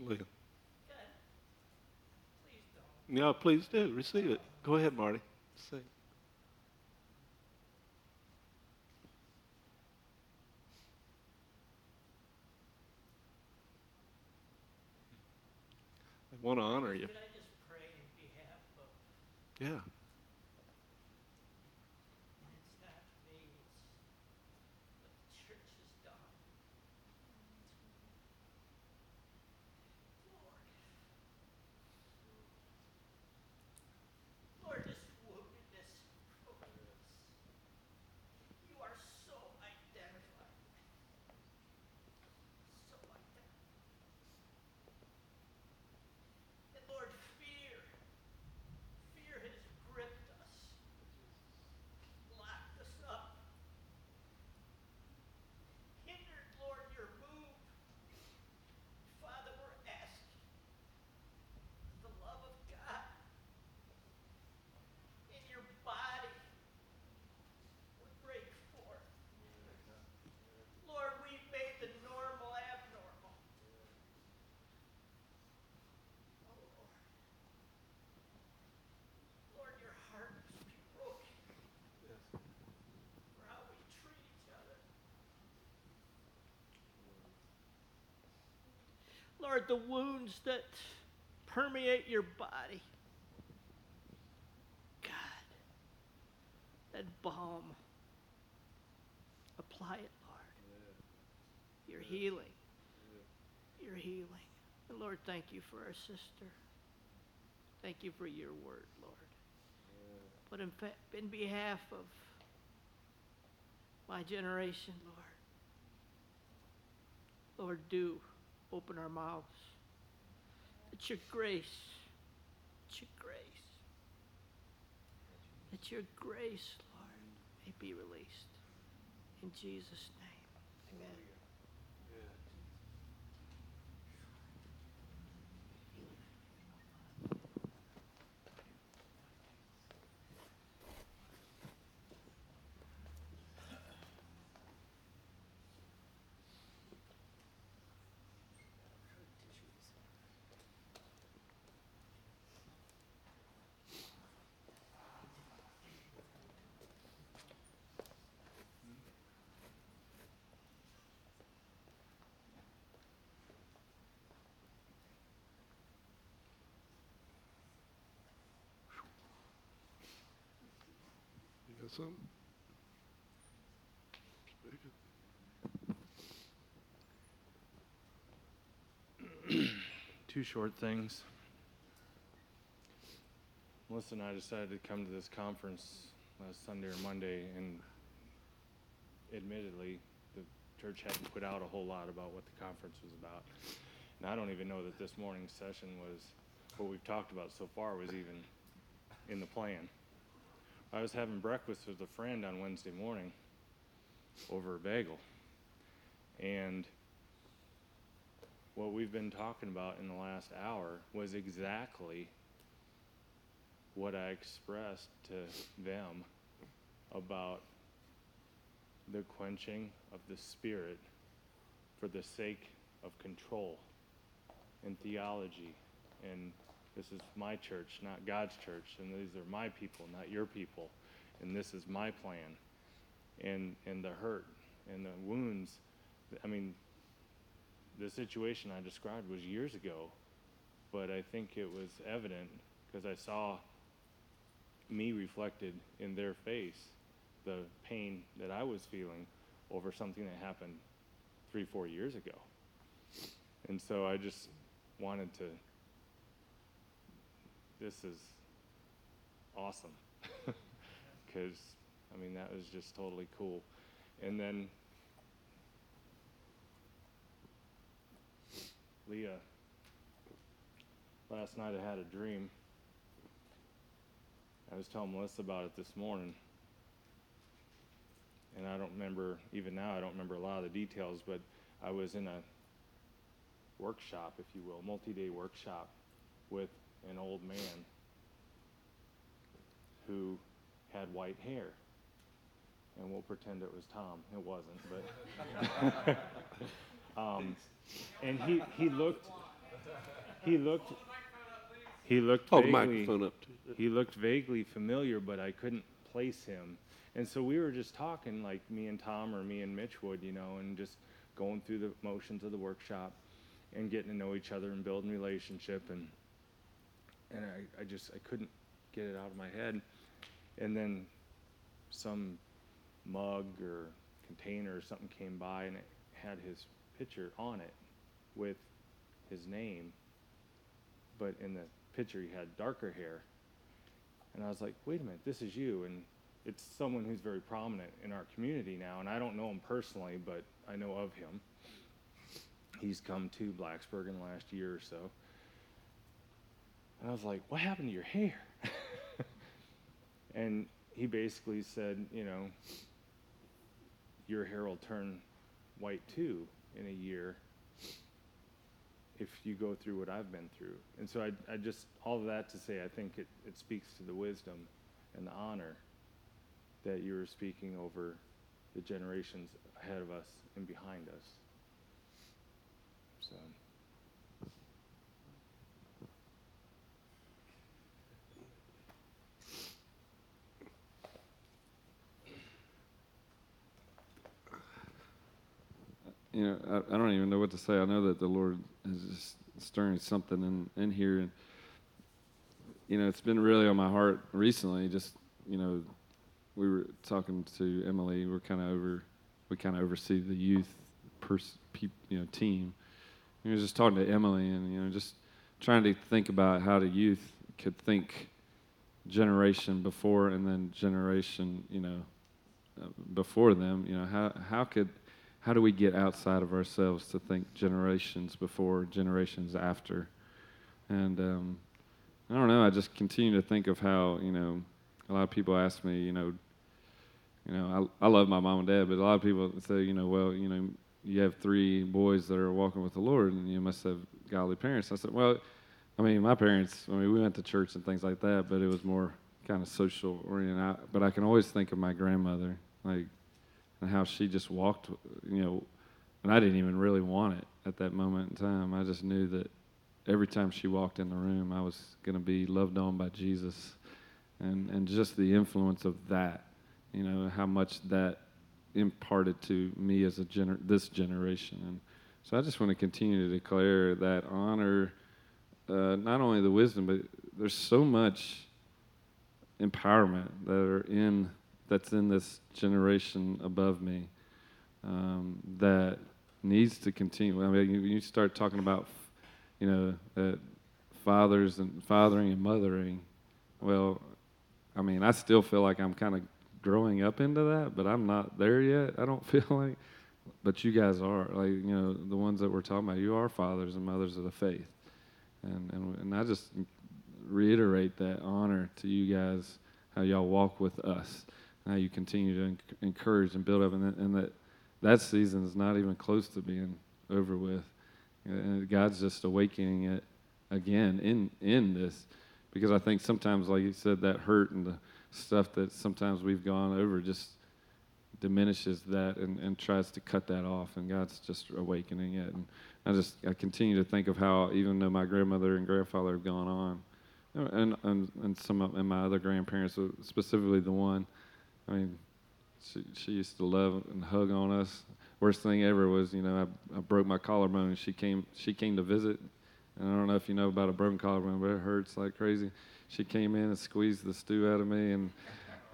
Leah. Good. Please don't. Yeah, please do. Receive it. Go ahead, Marty. Sing. I want to honor you. Could I just pray in behalf of, Yeah. it's not me, it's what the church has done. Lord. Lord, this woundedness proves you are so identified. So identified. And Lord, fear, fear has gripped us, locked us up, hindered, Lord, your move. Father, we're asking the love of God in your body would break forth. Lord, we've made the normal abnormal. Oh, Lord. Lord, your heart must be broken for how we treat each other. Lord, the wounds that permeate your body. God, that balm. Apply it, Lord. You're healing. You're healing. And Lord, thank you for our sister. Thank you for your word, Lord. But in, in behalf of my generation, Lord, Lord, do open our mouths. It's your grace, It's your grace, that your grace, Lord, may be released. In Jesus' name, amen. You got something? Two short things. Melissa and I decided to come to this conference last Sunday or Monday, and admittedly, the church hadn't put out a whole lot about what the conference was about. And I don't even know that this morning's session was, what we've talked about so far was even in the plan. I was having breakfast with a friend on Wednesday morning over a bagel. And what we've been talking about in the last hour was exactly what I expressed to them about the quenching of the spirit for the sake of control and theology. And this is my church, not God's church, and these are my people, not your people. And this is my plan. And and the hurt and the wounds, I mean, the situation I described was years ago, but I think it was evident because I saw me reflected in their face the pain that I was feeling over something that happened three, four years ago. And so I just wanted to, this is awesome. Because, I mean, that was just totally cool. And then Leah, last night I had a dream. I was telling Melissa about it this morning. And I don't remember, even now, I don't remember a lot of the details, but I was in a workshop, if you will, multi day workshop with an old man who had white hair. And we'll pretend it was Tom. It wasn't, but. um, and he, he looked he looked he looked the vaguely, he looked vaguely familiar, but I couldn't place him. And so we were just talking, like me and Tom or me and Mitch would, you know, and just going through the motions of the workshop and getting to know each other and building relationship. And and I, I just I couldn't get it out of my head. And then some mug or container or something came by and it had his picture on it with his name. But in the picture, he had darker hair. And I was like, wait a minute, this is you. And it's someone who's very prominent in our community now. And I don't know him personally, but I know of him. He's come to Blacksburg in the last year or so. And I was like, what happened to your hair? and he basically said, you know, your hair will turn white too in a year if you go through what I've been through. And so I, I just, all of that to say, I think it, it speaks to the wisdom and the honor that you were speaking over the generations ahead of us and behind us. So. You know, I, I don't even know what to say. I know that the Lord is just stirring something in, in here. And, you know, it's been really on my heart recently. Just, you know, we were talking to Emily. We're kind of over, we kind of oversee the youth pers- peop, you know, team. We were just talking to Emily and, you know, just trying to think about how the youth could think generation before and then generation, you know, uh, before them. You know, how, how could, how do we get outside of ourselves to think generations before, generations after? And um, I don't know. I just continue to think of how you know a lot of people ask me, you know, you know, I, I love my mom and dad, but a lot of people say, you know, well, you know, you have three boys that are walking with the Lord, and you must have godly parents. I said, well, I mean, my parents. I mean, we went to church and things like that, but it was more kind of social oriented. I, but I can always think of my grandmother, like and how she just walked, you know, and I didn't even really want it at that moment in time. I just knew that every time she walked in the room, I was going to be loved on by Jesus, and and just the influence of that, you know, how much that imparted to me as a gener- this generation, and so I just want to continue to declare that honor, uh, not only the wisdom, but there's so much empowerment that are in that's in this generation above me um, that needs to continue. I mean, you, start talking about, you know, fathers and fathering and mothering. Well, I mean, I still feel like I'm kind of growing up into that, but I'm not there yet. I don't feel like, but you guys are. Like, you know, the ones that we're talking about, you are fathers and mothers of the faith, and and and I just reiterate that honor to you guys, how y'all walk with us how you continue to encourage and build up, and, that, and that that season is not even close to being over with. And God's just awakening it again in in this, because I think sometimes, like you said, that hurt and the stuff that sometimes we've gone over just diminishes that and, and tries to cut that off, and God's just awakening it. And I just I continue to think of how even though my grandmother and grandfather have gone on, and and, and some of and my other grandparents, uh, specifically the one I mean, she, she used to love and hug on us. Worst thing ever was, you know, I, I broke my collarbone. She came, she came to visit. And I don't know if you know about a broken collarbone, but it hurts like crazy. She came in and squeezed the stew out of me and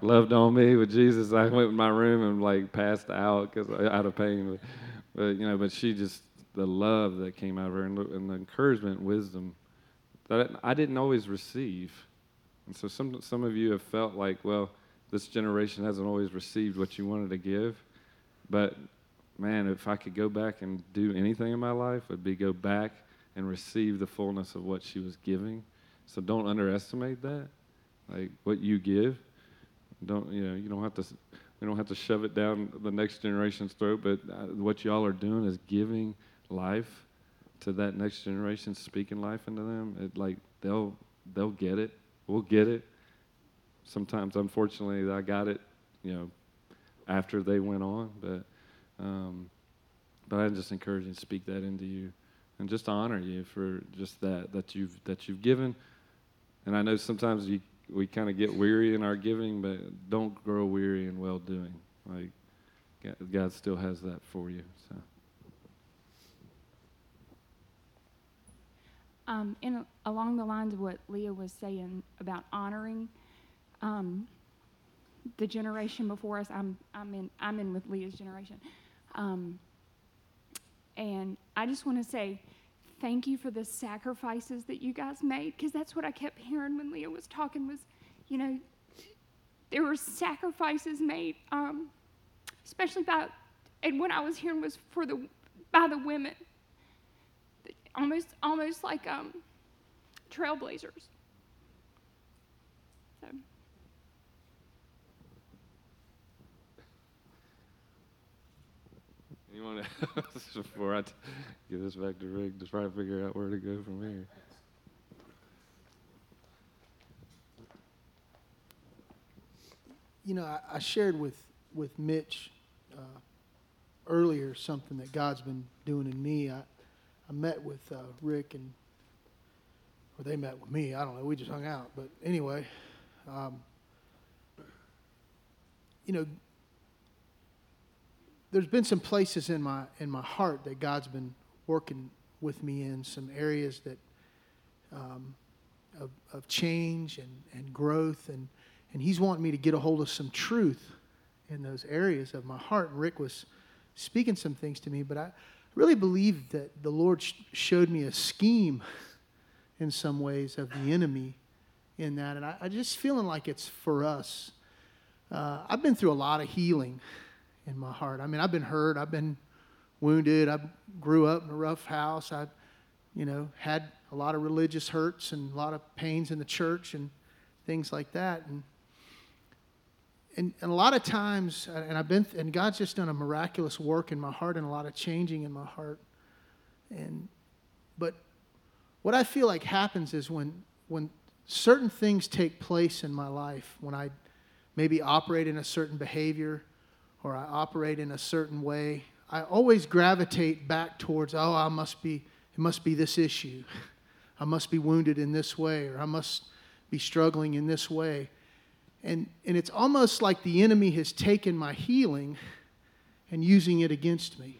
loved on me with Jesus. I went in my room and like passed out because out of pain. But, but, you know, but she just the love that came out of her and and the encouragement, wisdom that I didn't always receive. And so some some of you have felt like, well this generation hasn't always received what you wanted to give. But man, if I could go back and do anything in my life, it'd be go back and receive the fullness of what she was giving. So don't underestimate that. Like what you give, don't you know? You don't have to. We don't have to shove it down the next generation's throat. But uh, what y'all are doing is giving life to that next generation, speaking life into them. It like they'll they'll get it. We'll get it sometimes, unfortunately, I got it, you know, after they went on. But, um, but I just encourage you to speak that into you, and just honor you for just that that you've that you've given. And I know sometimes you, we kind of get weary in our giving, but don't grow weary in well doing. Like God, still has that for you. So. Um, in along the lines of what Leah was saying about honoring the generation before us, I'm I'm in I'm in with Leah's generation, um, and I just want to say thank you for the sacrifices that you guys made because that's what I kept hearing when Leah was talking was, you know, there were sacrifices made, um, especially by, and what I was hearing was for the by the women almost almost like um, trailblazers. So Anyone else before I t- give this back to Rick to try to figure out where to go from here? You know, I, I shared with with Mitch uh, earlier something that God's been doing in me. I I met with uh, Rick and or they met with me. I don't know. We just hung out. But anyway, um, you know, there's been some places in my in my heart that God's been working with me in some areas that um, of, of change and, and growth and and he's wanting me to get a hold of some truth in those areas of my heart. And Rick was speaking some things to me, but I really believe that the Lord sh- showed me a scheme in some ways of the enemy in that. And I, I just feeling like it's for us. Uh, I've been through a lot of healing in my heart. I mean, I've been hurt. I've been wounded. I grew up in a rough house. I, you know, had a lot of religious hurts and a lot of pains in the church and things like that. And and, and a lot of times, uh, and I've been, and God's just done a miraculous work in my heart and a lot of changing in my heart. And, but what I feel like happens is when, when certain things take place in my life, when I maybe operate in a certain behavior or I operate in a certain way, I always gravitate back towards, oh, I must be, it must be this issue. I must be wounded in this way, or I must be struggling in this way. And, and it's almost like the enemy has taken my healing and using it against me.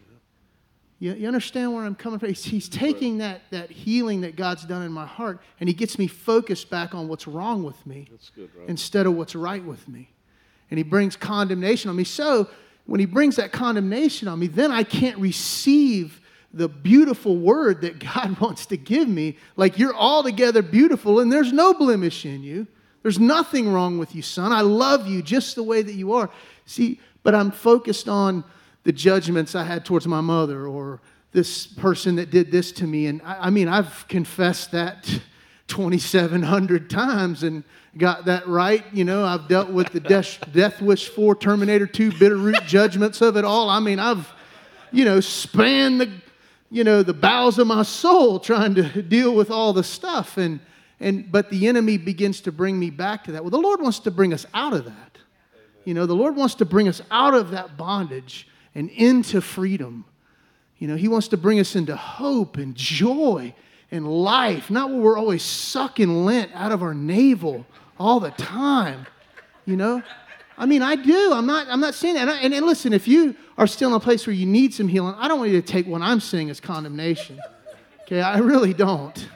You, you understand where I'm coming from? He's, he's taking that, that healing that God's done in my heart and he gets me focused back on what's wrong with me good, right? instead of what's right with me. And he brings condemnation on me. So when he brings that condemnation on me, then I can't receive the beautiful word that God wants to give me. Like you're altogether beautiful and there's no blemish in you. There's nothing wrong with you, son. I love you just the way that you are. See, but I'm focused on the judgments I had towards my mother or this person that did this to me. And I, I mean, I've confessed that 2,700 times and got that right. You know, I've dealt with the Death, death Wish 4, Terminator 2, Bitterroot judgments of it all. I mean, I've, you know, spanned the, you know, the bowels of my soul trying to deal with all the stuff. And, and but the enemy begins to bring me back to that. Well, the Lord wants to bring us out of that. You know, the Lord wants to bring us out of that bondage and into freedom. You know, He wants to bring us into hope and joy and life, not where we're always sucking lint out of our navel all the time. You know, I mean, I do. I'm not. I'm not saying that. And, I, and, and listen, if you are still in a place where you need some healing, I don't want you to take what I'm saying as condemnation. Okay, I really don't.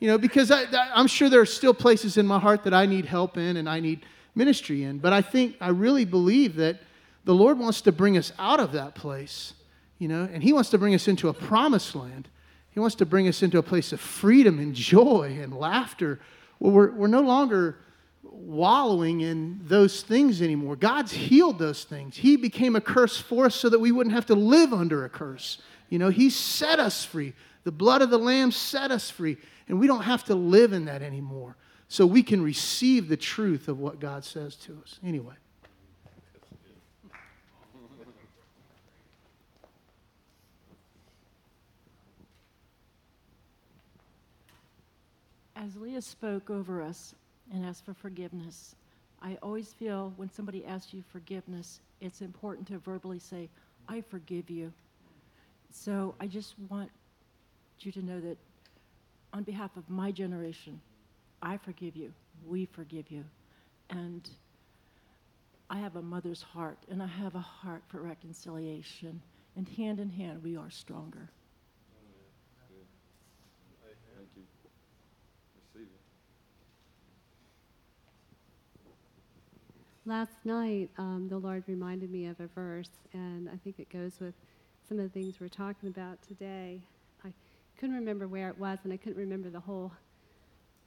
You know, because I, I'm sure there are still places in my heart that I need help in and I need ministry in. But I think I really believe that the Lord wants to bring us out of that place. You know, and He wants to bring us into a promised land. He wants to bring us into a place of freedom and joy and laughter where we're, we're no longer wallowing in those things anymore. God's healed those things. He became a curse for us so that we wouldn't have to live under a curse. You know, He set us free. The blood of the Lamb set us free, and we don't have to live in that anymore. So we can receive the truth of what God says to us. Anyway. As Leah spoke over us and asked for forgiveness, I always feel when somebody asks you forgiveness, it's important to verbally say, I forgive you. So I just want you to know that on behalf of my generation, I forgive you. We forgive you. And I have a mother's heart, and I have a heart for reconciliation. And hand in hand, we are stronger. Thank you. Receive it. Last night, um, the Lord reminded me of a verse, and I think it goes with some of the things we're talking about today. I couldn't remember where it was, and I couldn't remember the whole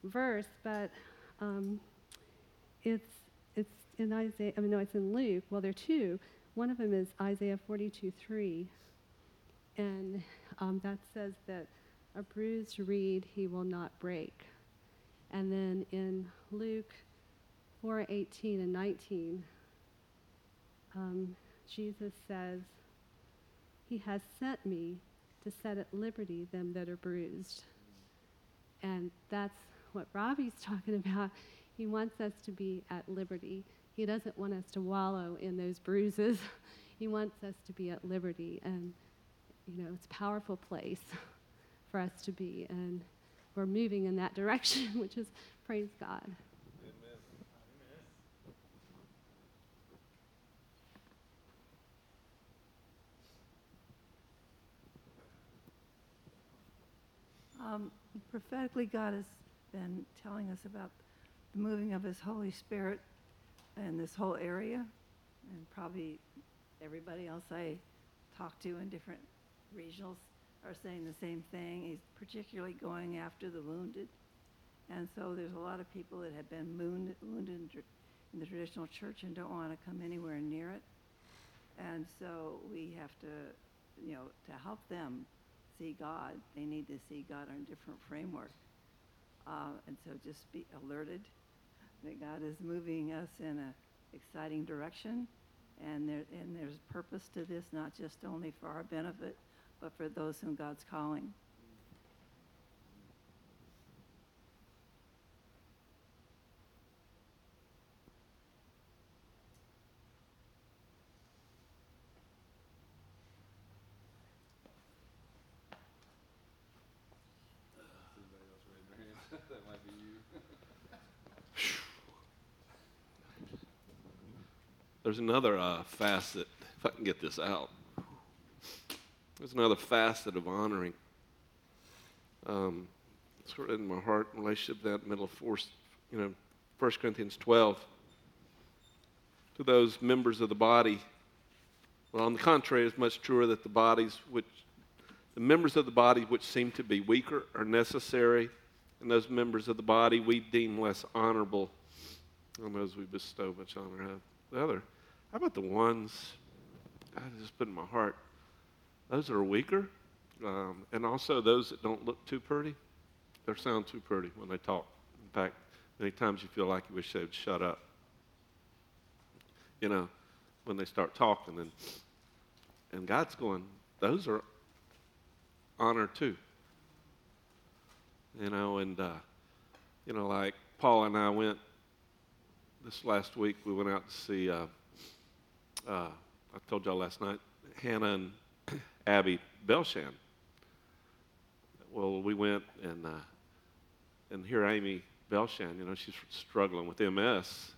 verse, but um, it's it's in Isaiah. I mean, no, it's in Luke. Well, there are two. One of them is Isaiah 42:3, and um, that says that a bruised reed he will not break. And then in Luke 4 18 and 19, um, Jesus says, He has sent me to set at liberty them that are bruised. And that's what Robbie's talking about. He wants us to be at liberty. He doesn't want us to wallow in those bruises. he wants us to be at liberty. And, you know, it's a powerful place for us to be. And we're moving in that direction, which is praise God. Um, prophetically, God has been telling us about the moving of His Holy Spirit in this whole area, and probably everybody else I talk to in different regionals are saying the same thing. He's particularly going after the wounded, and so there's a lot of people that have been wounded, wounded in, in the traditional church and don't want to come anywhere near it, and so we have to, you know, to help them see God, they need to see God on a different framework. Uh, and so just be alerted that God is moving us in an exciting direction. And, there, and there's purpose to this, not just only for our benefit, but for those whom God's calling. There's another uh, facet, if I can get this out. There's another facet of honoring. Um, sort of in my heart in relationship to that middle force, you know, 1 Corinthians 12. To those members of the body, well, on the contrary, it's much truer that the bodies which, the members of the body which seem to be weaker are necessary, and those members of the body we deem less honorable, on those we bestow much honor. The other, how about the ones, I just put in my heart, those that are weaker, um, and also those that don't look too pretty. They sound too pretty when they talk. In fact, many times you feel like you wish they'd shut up. You know, when they start talking, and and God's going, those are honor too. You know, and uh, you know, like Paul and I went this last week. We went out to see. Uh, uh, I told y'all last night, Hannah and Abby Belshan. Well, we went and uh, and here Amy Belshan, you know, she's struggling with MS,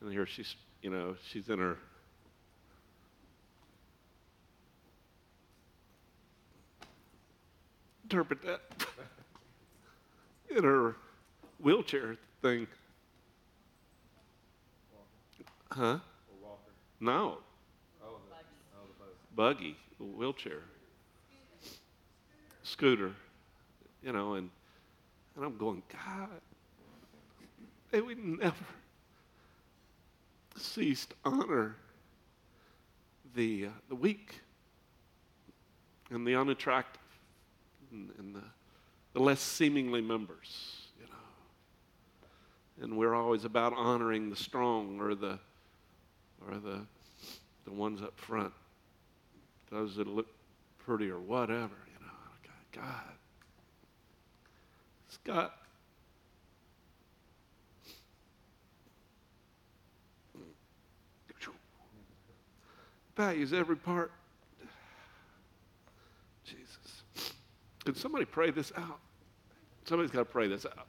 and here she's, you know, she's in her interpret that in her wheelchair thing. Huh? No. Buggy, wheelchair, scooter, you know, and and I'm going, God, may would never cease to honor the uh, the weak and the unattractive and, and the the less seemingly members, you know. And we're always about honoring the strong or the or the the ones up front, those that look pretty or whatever, you know. God, God. Scott. Values every part. Jesus. Can somebody pray this out? Somebody's got to pray this out.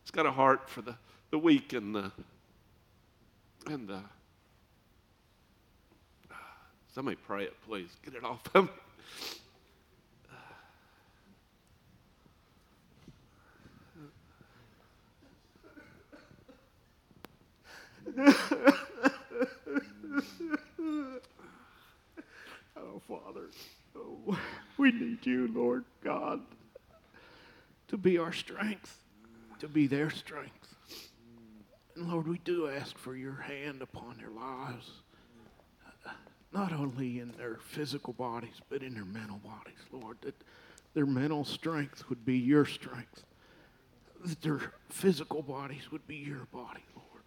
It's got a heart for the, the weak and the and the somebody pray it, please. Get it off of me. Oh, Father, oh, we need you, Lord God, to be our strength, to be their strength. And Lord, we do ask for your hand upon their lives, not only in their physical bodies, but in their mental bodies, Lord, that their mental strength would be your strength, that their physical bodies would be your body, Lord.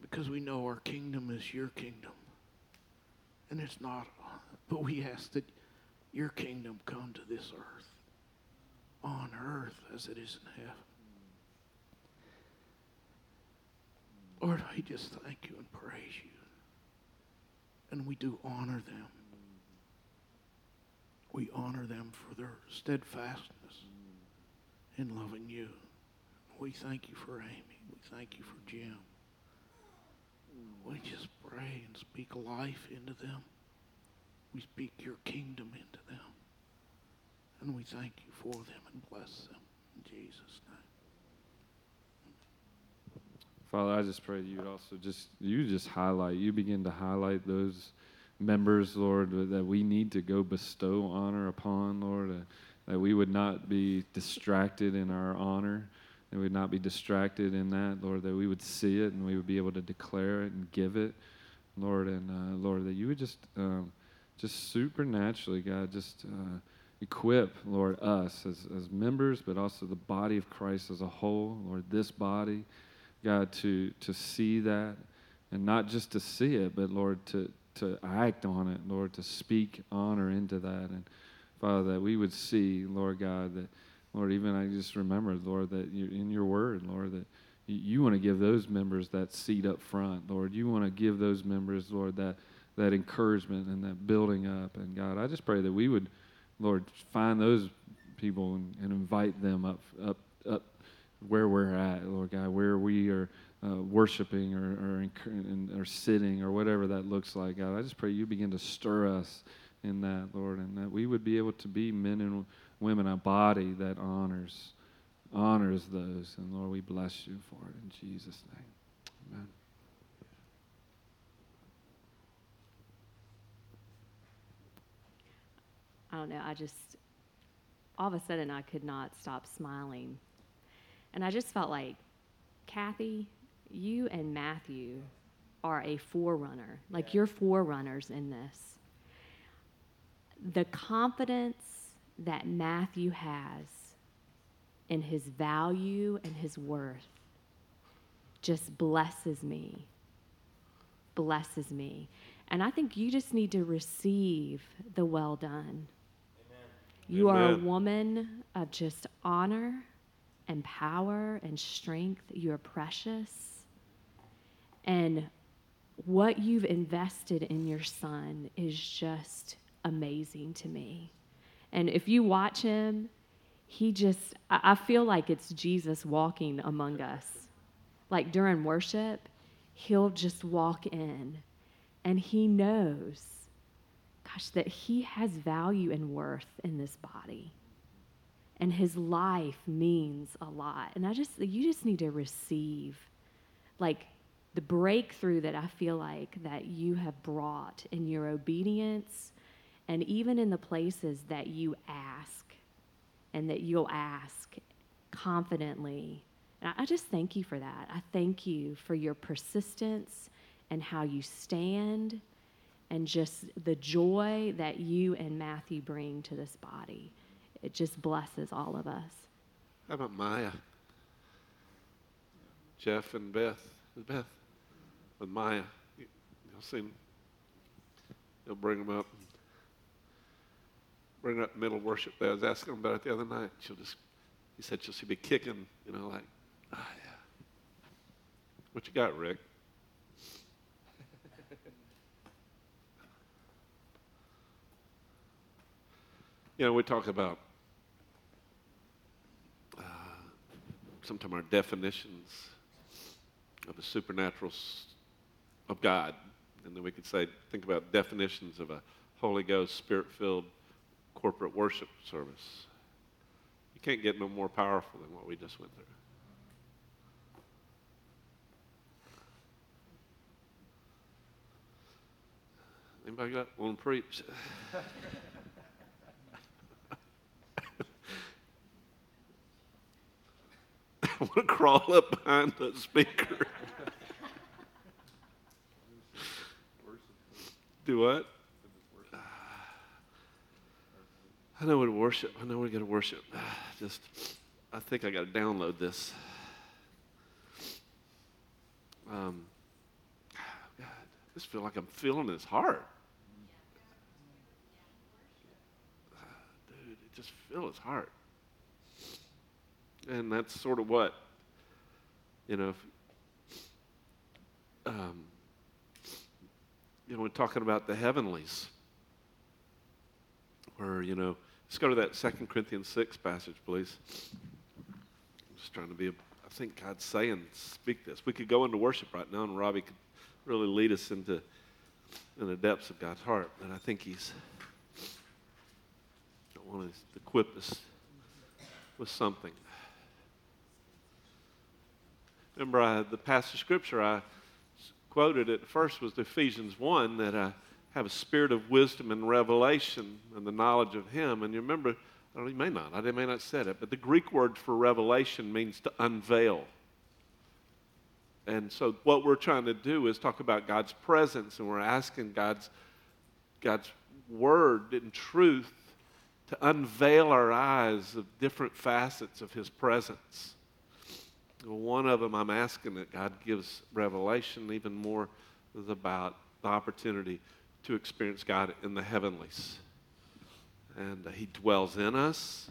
Because we know our kingdom is your kingdom and it's not. But we ask that your kingdom come to this earth, on earth as it is in heaven. Lord, I just thank you and praise you. And we do honor them. We honor them for their steadfastness in loving you. We thank you for Amy. We thank you for Jim. We just pray and speak life into them. We speak your kingdom into them. And we thank you for them and bless them. In Jesus' name. Father, I just pray you would also just you just highlight, you begin to highlight those members, Lord, that we need to go bestow honor upon, Lord, uh, that we would not be distracted in our honor, that we would not be distracted in that, Lord, that we would see it and we would be able to declare it and give it, Lord, and uh, Lord, that you would just um, just supernaturally, God, just uh, equip, Lord, us as, as members, but also the body of Christ as a whole, Lord, this body. God, to, to see that, and not just to see it, but Lord, to, to act on it, Lord, to speak honor into that. And Father, that we would see, Lord God, that, Lord, even I just remembered, Lord, that you, in your word, Lord, that you, you want to give those members that seat up front, Lord. You want to give those members, Lord, that, that encouragement and that building up. And God, I just pray that we would, Lord, find those people and, and invite them up, up, up where we're at, Lord God, where we are uh, worshiping or, or, or sitting or whatever that looks like, God. I just pray you begin to stir us in that, Lord, and that we would be able to be men and women, a body that honors honors those. And Lord, we bless you for it in Jesus' name. Amen. I don't know, I just, all of a sudden, I could not stop smiling. And I just felt like, Kathy, you and Matthew are a forerunner. Like, you're forerunners in this. The confidence that Matthew has in his value and his worth just blesses me. Blesses me. And I think you just need to receive the well done. You are a woman of just honor and power and strength. You're precious. And what you've invested in your son is just amazing to me. And if you watch him, he just, I feel like it's Jesus walking among us. Like during worship, he'll just walk in and he knows gosh, that he has value and worth in this body. And his life means a lot. And I just, you just need to receive, like, the breakthrough that I feel like that you have brought in your obedience and even in the places that you ask and that you'll ask confidently. And I I just thank you for that. I thank you for your persistence and how you stand and just the joy that you and Matthew bring to this body. It just blesses all of us. How about Maya? Jeff and Beth. Beth with Maya. You- You'll see. You'll bring them up. Bring up middle worship. I was asking about it the other night. She'll just, he said she'll be kicking, you know, like, ah, yeah. What you got, Rick? You know, we talk about sometimes our definitions of the supernatural of God. And then we could say, think about definitions of a Holy Ghost, spirit filled corporate worship service. You can't get no more powerful than what we just went through. Anybody got one preach? I want to crawl up behind the speaker. Do what? I know where to worship. I know where to go to worship. Just, I think I got to download this. Um, God, I just feel like I'm feeling his heart. Dude, just feel his heart. And that's sort of what, you know, um, you know, we're talking about the heavenlies, where, you know, let's go to that Second Corinthians 6 passage, please. I'm just trying to be, a, I think God's saying, speak this. We could go into worship right now, and Robbie could really lead us into in the depths of God's heart. And I think He's I want to equip us with something. Remember, I, the passage of scripture I quoted at first was Ephesians 1 that I have a spirit of wisdom and revelation and the knowledge of Him. And you remember, I you may not, I may not said it, but the Greek word for revelation means to unveil. And so, what we're trying to do is talk about God's presence, and we're asking God's, God's word and truth to unveil our eyes of different facets of His presence. One of them I'm asking that God gives revelation, even more is about the opportunity to experience God in the heavenlies. And uh, He dwells in us,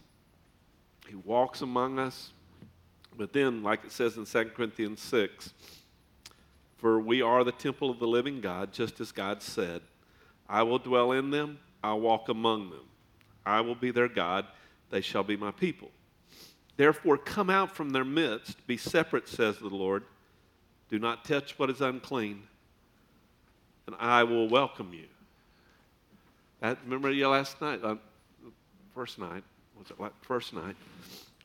He walks among us. But then, like it says in 2 Corinthians 6, for we are the temple of the living God, just as God said, I will dwell in them, I'll walk among them. I will be their God, they shall be my people. Therefore, come out from their midst, be separate, says the Lord. Do not touch what is unclean, and I will welcome you. That, remember you last night, uh, first night, was it like first night?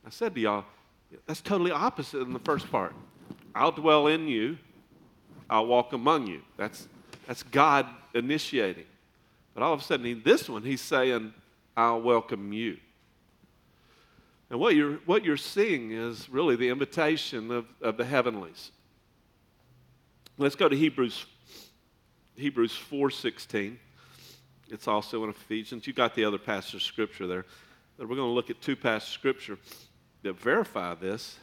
I said to y'all, that's totally opposite in the first part. I'll dwell in you, I'll walk among you. That's, that's God initiating. But all of a sudden, in this one, he's saying, I'll welcome you. And what you're, what you're seeing is really the invitation of, of the heavenlies. Let's go to Hebrews, Hebrews 4.16. It's also in Ephesians. You got the other passage of Scripture there. We're going to look at two passages of Scripture that verify this.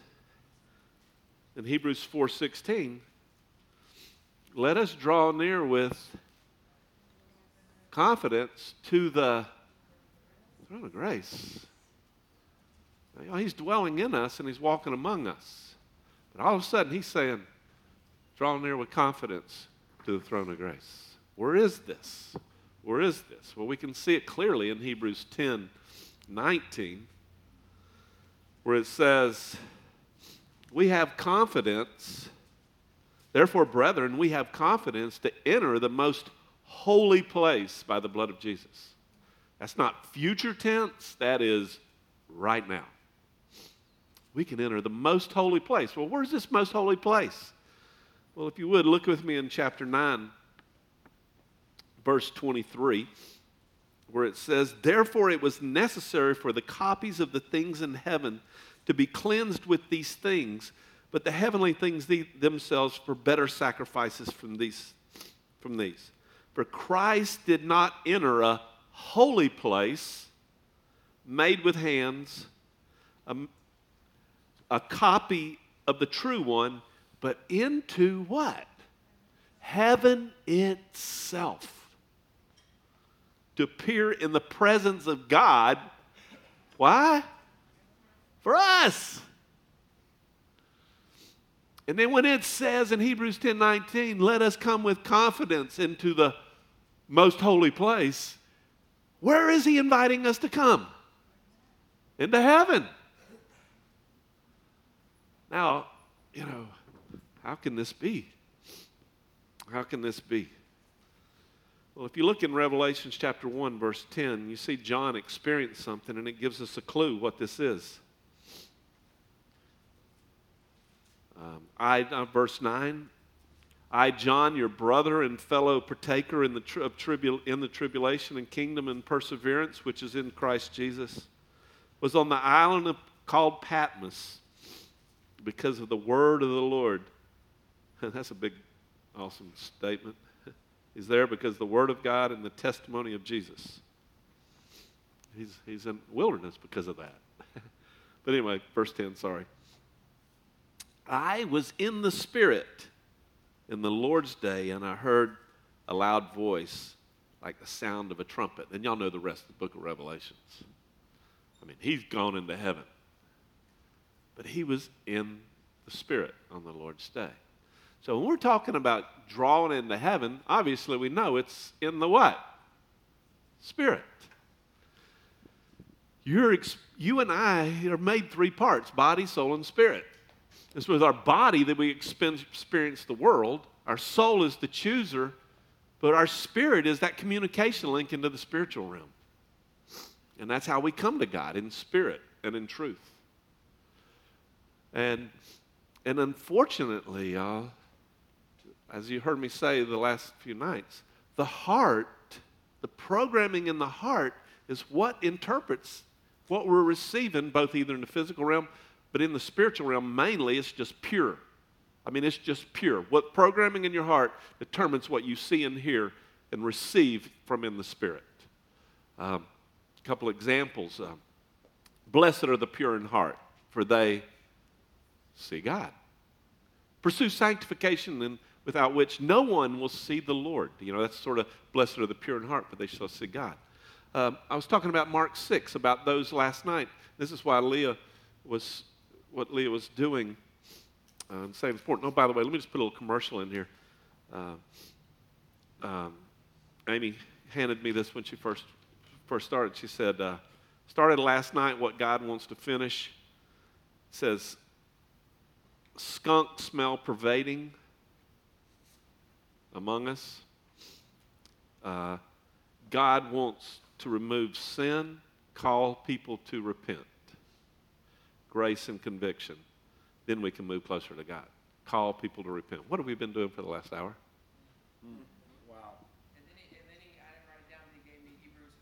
In Hebrews 4.16, let us draw near with confidence to the throne of grace. You know, he's dwelling in us and he's walking among us. But all of a sudden, he's saying, draw near with confidence to the throne of grace. Where is this? Where is this? Well, we can see it clearly in Hebrews 10 19, where it says, We have confidence, therefore, brethren, we have confidence to enter the most holy place by the blood of Jesus. That's not future tense, that is right now. We can enter the most holy place. Well, where's this most holy place? Well, if you would, look with me in chapter 9, verse 23, where it says, Therefore it was necessary for the copies of the things in heaven to be cleansed with these things, but the heavenly things the- themselves for better sacrifices from these. From these. For Christ did not enter a holy place made with hands, a, a copy of the true one, but into what? Heaven itself. To appear in the presence of God. Why? For us. And then when it says in Hebrews 10 19, let us come with confidence into the most holy place, Where is he inviting us to come? Into heaven. Now, you know, how can this be? How can this be? Well, if you look in Revelations chapter 1, verse 10, you see John experience something, and it gives us a clue what this is. Um, I, uh, verse 9, I, John, your brother and fellow partaker in the, tri- in the tribulation and kingdom and perseverance, which is in Christ Jesus, was on the island of, called Patmos because of the word of the Lord. That's a big, awesome statement. He's there because the word of God and the testimony of Jesus. He's, he's in wilderness because of that. but anyway, verse 10, sorry. I was in the Spirit in the Lord's day, and I heard a loud voice like the sound of a trumpet. And y'all know the rest of the book of Revelations. I mean, he's gone into heaven. But he was in the Spirit on the Lord's day. So when we're talking about drawing into heaven, obviously we know it's in the what? Spirit. You're, you and I are made three parts body, soul, and spirit. It's with our body that we experience the world. Our soul is the chooser, but our spirit is that communication link into the spiritual realm. And that's how we come to God in spirit and in truth. And, and unfortunately, as you heard me say the last few nights, the heart, the programming in the heart is what interprets what we're receiving, both either in the physical realm, but in the spiritual realm, mainly, it's just pure. I mean, it's just pure. What programming in your heart determines what you see and hear and receive from in the spirit. Um, a couple examples. Um, Blessed are the pure in heart, for they see God. Pursue sanctification, and without which no one will see the Lord. You know, that's sort of blessed are the pure in heart, but they shall see God. Um, I was talking about Mark 6, about those last night. This is why Leah was, what Leah was doing uh, saying important. Oh, by the way, let me just put a little commercial in here. Uh, um, Amy handed me this when she first, first started. She said, uh, started last night what God wants to finish. Says, skunk smell pervading among us. Uh, God wants to remove sin, call people to repent. Grace and conviction. Then we can move closer to God. Call people to repent. What have we been doing for the last hour? Wow. And then, he, and then he, I didn't write it down, but he gave me Hebrews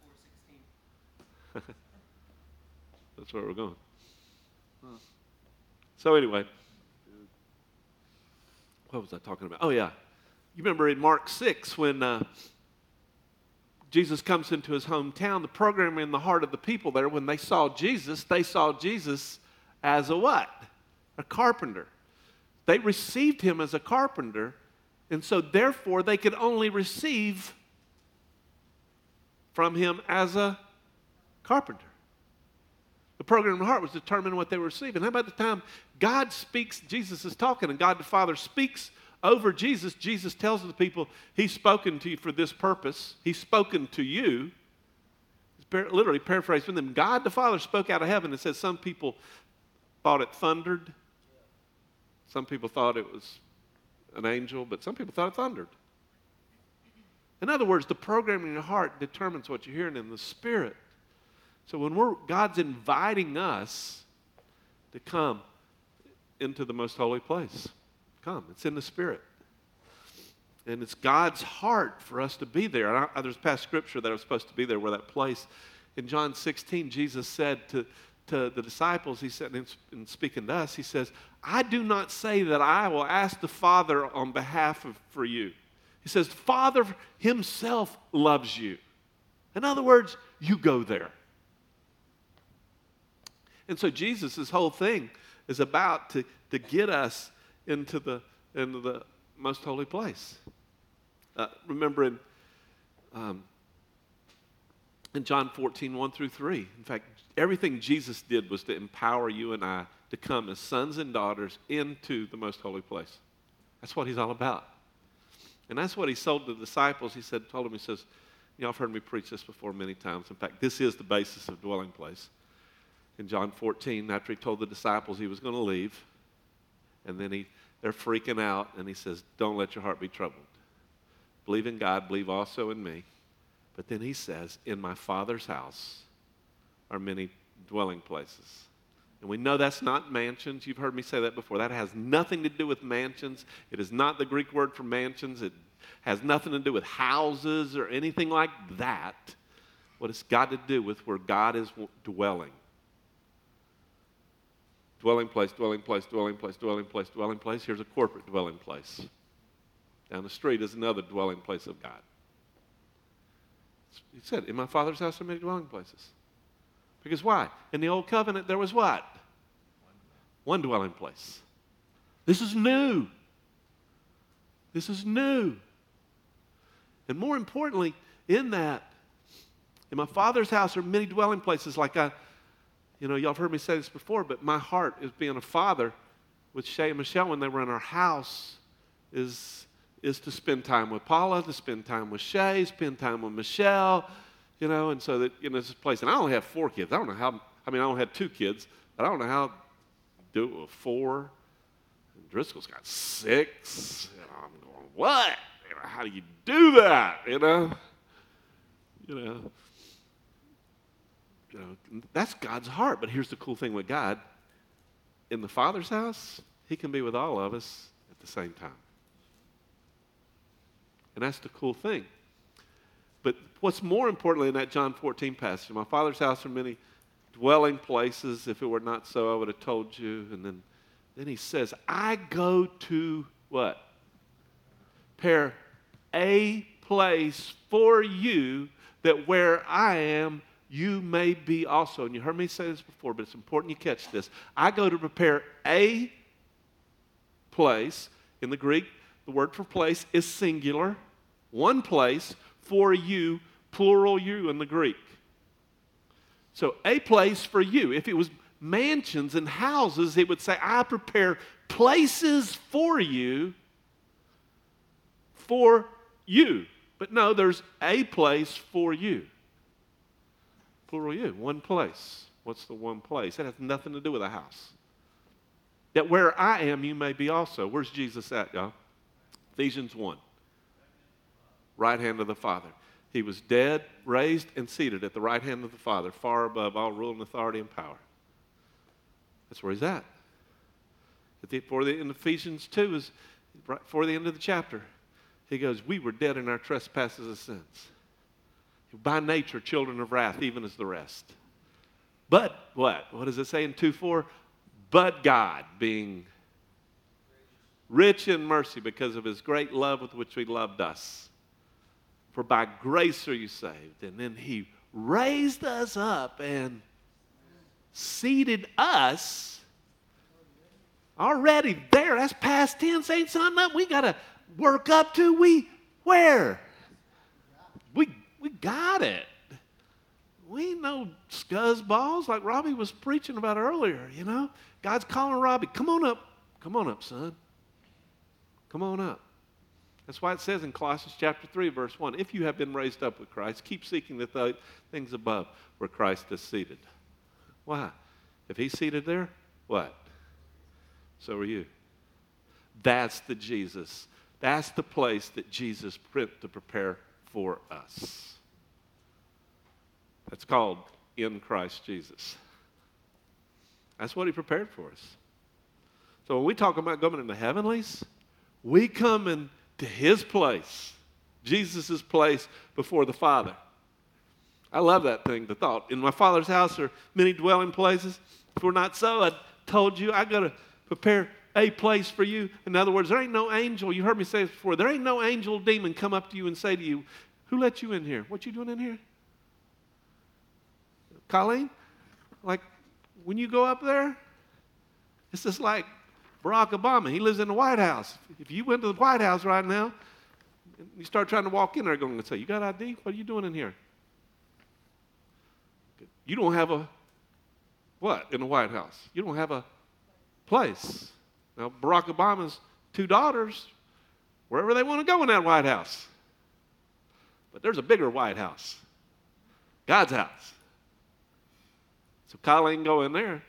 4.16. That's where we're going. So anyway, what was I talking about? Oh yeah, you remember in Mark six when uh, Jesus comes into his hometown, the program in the heart of the people there, when they saw Jesus, they saw Jesus as a what? A carpenter. They received him as a carpenter, and so therefore they could only receive from him as a carpenter. The program in the heart was determining what they were receiving. How about the time God speaks, Jesus is talking, and God the Father speaks over Jesus? Jesus tells the people, He's spoken to you for this purpose. He's spoken to you. Par- literally paraphrased from them. God the Father spoke out of heaven and said some people thought it thundered. Some people thought it was an angel, but some people thought it thundered. In other words, the programming in your heart determines what you're hearing in the spirit. So when we're God's inviting us to come into the most holy place, come. It's in the spirit. And it's God's heart for us to be there. And I, there's past scripture that I was supposed to be there where that place. In John 16, Jesus said to, to the disciples, he said, in, in speaking to us, he says, I do not say that I will ask the Father on behalf of for you. He says, Father himself loves you. In other words, you go there. And so Jesus' whole thing is about to, to get us into the, into the most holy place. Uh, remember in, um, in John 14, 1 through 3, in fact, everything Jesus did was to empower you and I to come as sons and daughters into the most holy place. That's what he's all about. And that's what he sold the disciples. He said, told them, he says, Y'all have heard me preach this before many times. In fact, this is the basis of dwelling place. In John 14, after he told the disciples he was going to leave, and then he, they're freaking out, and he says, Don't let your heart be troubled. Believe in God, believe also in me. But then he says, In my Father's house are many dwelling places. And we know that's not mansions. You've heard me say that before. That has nothing to do with mansions. It is not the Greek word for mansions. It has nothing to do with houses or anything like that. What it's got to do with where God is dwelling. Dwelling place, dwelling place, dwelling place, dwelling place, dwelling place. Here's a corporate dwelling place. Down the street is another dwelling place of God. He said, In my Father's house are many dwelling places. Because why? In the old covenant, there was what? One dwelling place. This is new. This is new. And more importantly, in that, in my Father's house are many dwelling places, like I, you know, y'all have heard me say this before, but my heart is being a father with Shay and Michelle when they were in our house is, is to spend time with Paula, to spend time with Shay, spend time with Michelle, you know, and so that, you know, this place. And I only have four kids. I don't know how, I mean, I only have two kids, but I don't know how to do it with four. And Driscoll's got six. And I'm going, what? You know, how do you do that? You know? You know? You know, that's God's heart. But here's the cool thing with God in the Father's house, He can be with all of us at the same time. And that's the cool thing. But what's more importantly in that John 14 passage, my Father's house are many dwelling places. If it were not so, I would have told you. And then, then he says, I go to what? Prepare a place for you that where I am, you may be also. And you heard me say this before, but it's important you catch this. I go to prepare a place. In the Greek, the word for place is singular, one place for you, plural you in the Greek. So, a place for you. If it was mansions and houses, it would say, I prepare places for you, for you. But no, there's a place for you. Plural you, one place. What's the one place? It has nothing to do with a house. That where I am, you may be also. Where's Jesus at, y'all? Ephesians 1 right hand of the Father. He was dead, raised, and seated at the right hand of the Father, far above all rule and authority and power. That's where he's at. The, in Ephesians 2 is right for the end of the chapter. He goes, We were dead in our trespasses and sins. By nature, children of wrath, even as the rest. But what? What does it say in 2 4? But God, being rich in mercy because of his great love with which he loved us for by grace are you saved. And then he raised us up and seated us already there. That's past tense. Ain't something we got to work up to. We, where? We, got it. We ain't no scuzz balls like Robbie was preaching about earlier, you know? God's calling Robbie, come on up. Come on up, son. Come on up. That's why it says in Colossians chapter 3, verse 1 if you have been raised up with Christ, keep seeking the th- things above where Christ is seated. Why? If he's seated there, what? So are you. That's the Jesus. That's the place that Jesus put to prepare for us. That's called in Christ Jesus. That's what he prepared for us. So when we talk about going into heavenlies, we come in to his place, Jesus' place before the Father. I love that thing, the thought. In my Father's house are many dwelling places. If we're not so, I told you I got to prepare a place for you. In other words, there ain't no angel. You heard me say this before. There ain't no angel demon come up to you and say to you, "Who let you in here? What you doing in here?" Colleen, like when you go up there, it's just like Barack Obama, he lives in the White House. If you went to the White House right now, you start trying to walk in there, going to say, You got ID? What are you doing in here? You don't have a what in the White House? You don't have a place. Now, Barack Obama's two daughters, wherever they want to go in that White House. But there's a bigger White House God's house. So Colleen go in there.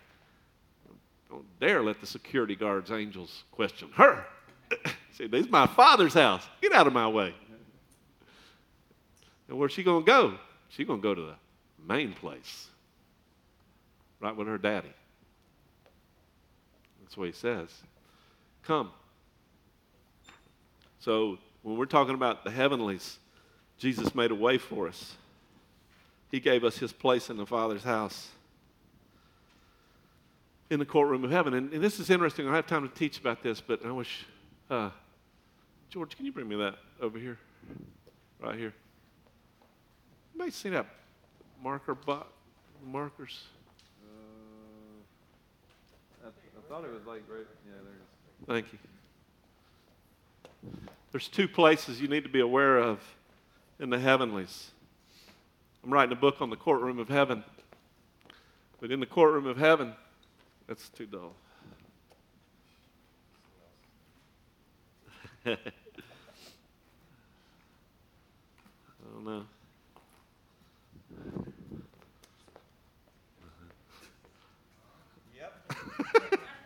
Don't dare let the security guards, angels, question her. See, this is my father's house. Get out of my way. And where's she going to go? She's going to go to the main place, right with her daddy. That's what he says. Come. So when we're talking about the heavenlies, Jesus made a way for us. He gave us his place in the Father's house in the courtroom of heaven. And, and this is interesting. I don't have time to teach about this, but I wish, uh, George, can you bring me that over here? Right here. You might see that marker box, markers. Uh, I, I thought it was like right. Yeah, there it is. Thank you. There's two places you need to be aware of in the heavenlies. I'm writing a book on the courtroom of heaven. But in the courtroom of heaven, that's too dull. I don't know.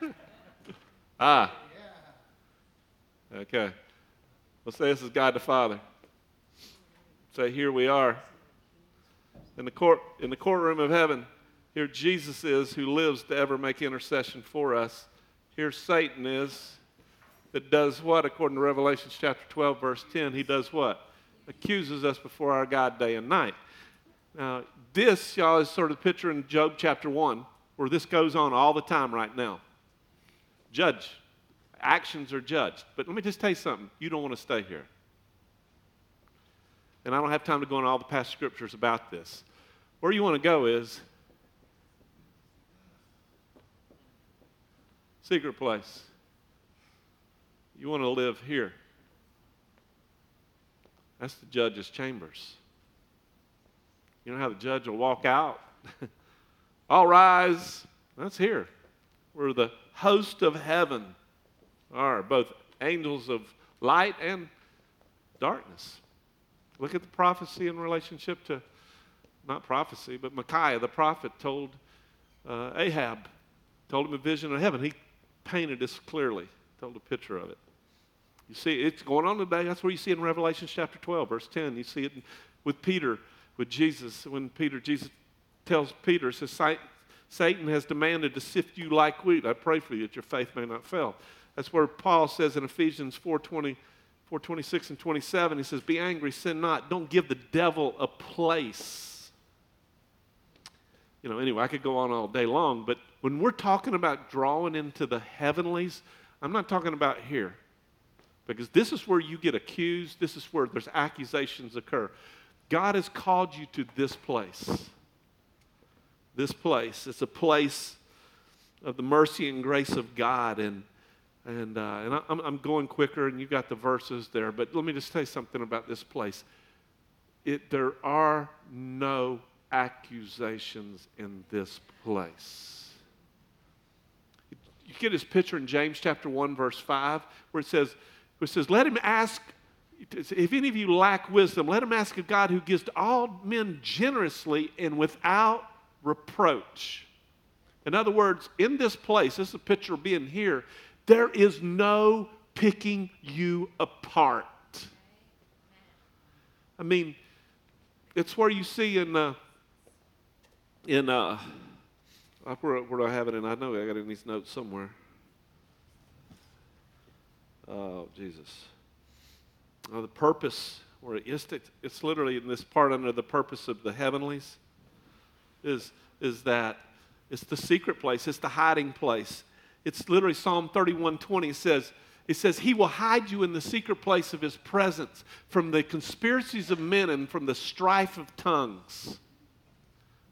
ah. Okay. Let's say this is God the Father. Say, here we are. In the, court, in the courtroom of heaven, here Jesus is who lives to ever make intercession for us. Here Satan is that does what? According to Revelation chapter 12, verse 10, he does what? Accuses us before our God day and night. Now, this, y'all, is sort of the picture in Job chapter 1, where this goes on all the time right now. Judge. Actions are judged. But let me just tell you something. You don't want to stay here. And I don't have time to go into all the past scriptures about this. Where you want to go is secret place. You want to live here. That's the judge's chambers. You know how the judge will walk out? All rise. That's here. We're the host of heaven are, both angels of light and darkness. Look at the prophecy in relationship to, not prophecy, but Micaiah, the prophet, told uh, Ahab, told him a vision of heaven. He painted this clearly, told a picture of it. You see, it's going on today. That's where you see in Revelation chapter 12, verse 10. You see it with Peter, with Jesus. When Peter, Jesus tells Peter, says, Satan has demanded to sift you like wheat. I pray for you that your faith may not fail. That's where Paul says in Ephesians 4:20, 4:26 and 27, he says, Be angry, sin not. Don't give the devil a place. You know, anyway, I could go on all day long, but when we're talking about drawing into the heavenlies, I'm not talking about here. Because this is where you get accused, this is where there's accusations occur. God has called you to this place. This place. It's a place of the mercy and grace of God. And, and, uh, and I'm, I'm going quicker, and you've got the verses there. But let me just you something about this place. It, there are no accusations in this place. You get this picture in James chapter 1, verse 5, where it says, where it says, Let him ask, if any of you lack wisdom, let him ask of God who gives to all men generously and without reproach. In other words, in this place, this is a picture of being here, there is no picking you apart. I mean, it's where you see in, uh, in uh, where, where do I have it in? I know I got it in these notes somewhere. Oh, Jesus. Oh, the purpose, where it's, it's literally in this part under the purpose of the heavenlies, is, is that it's the secret place, it's the hiding place. It's literally Psalm 31:20 says, it says, He will hide you in the secret place of His presence from the conspiracies of men and from the strife of tongues.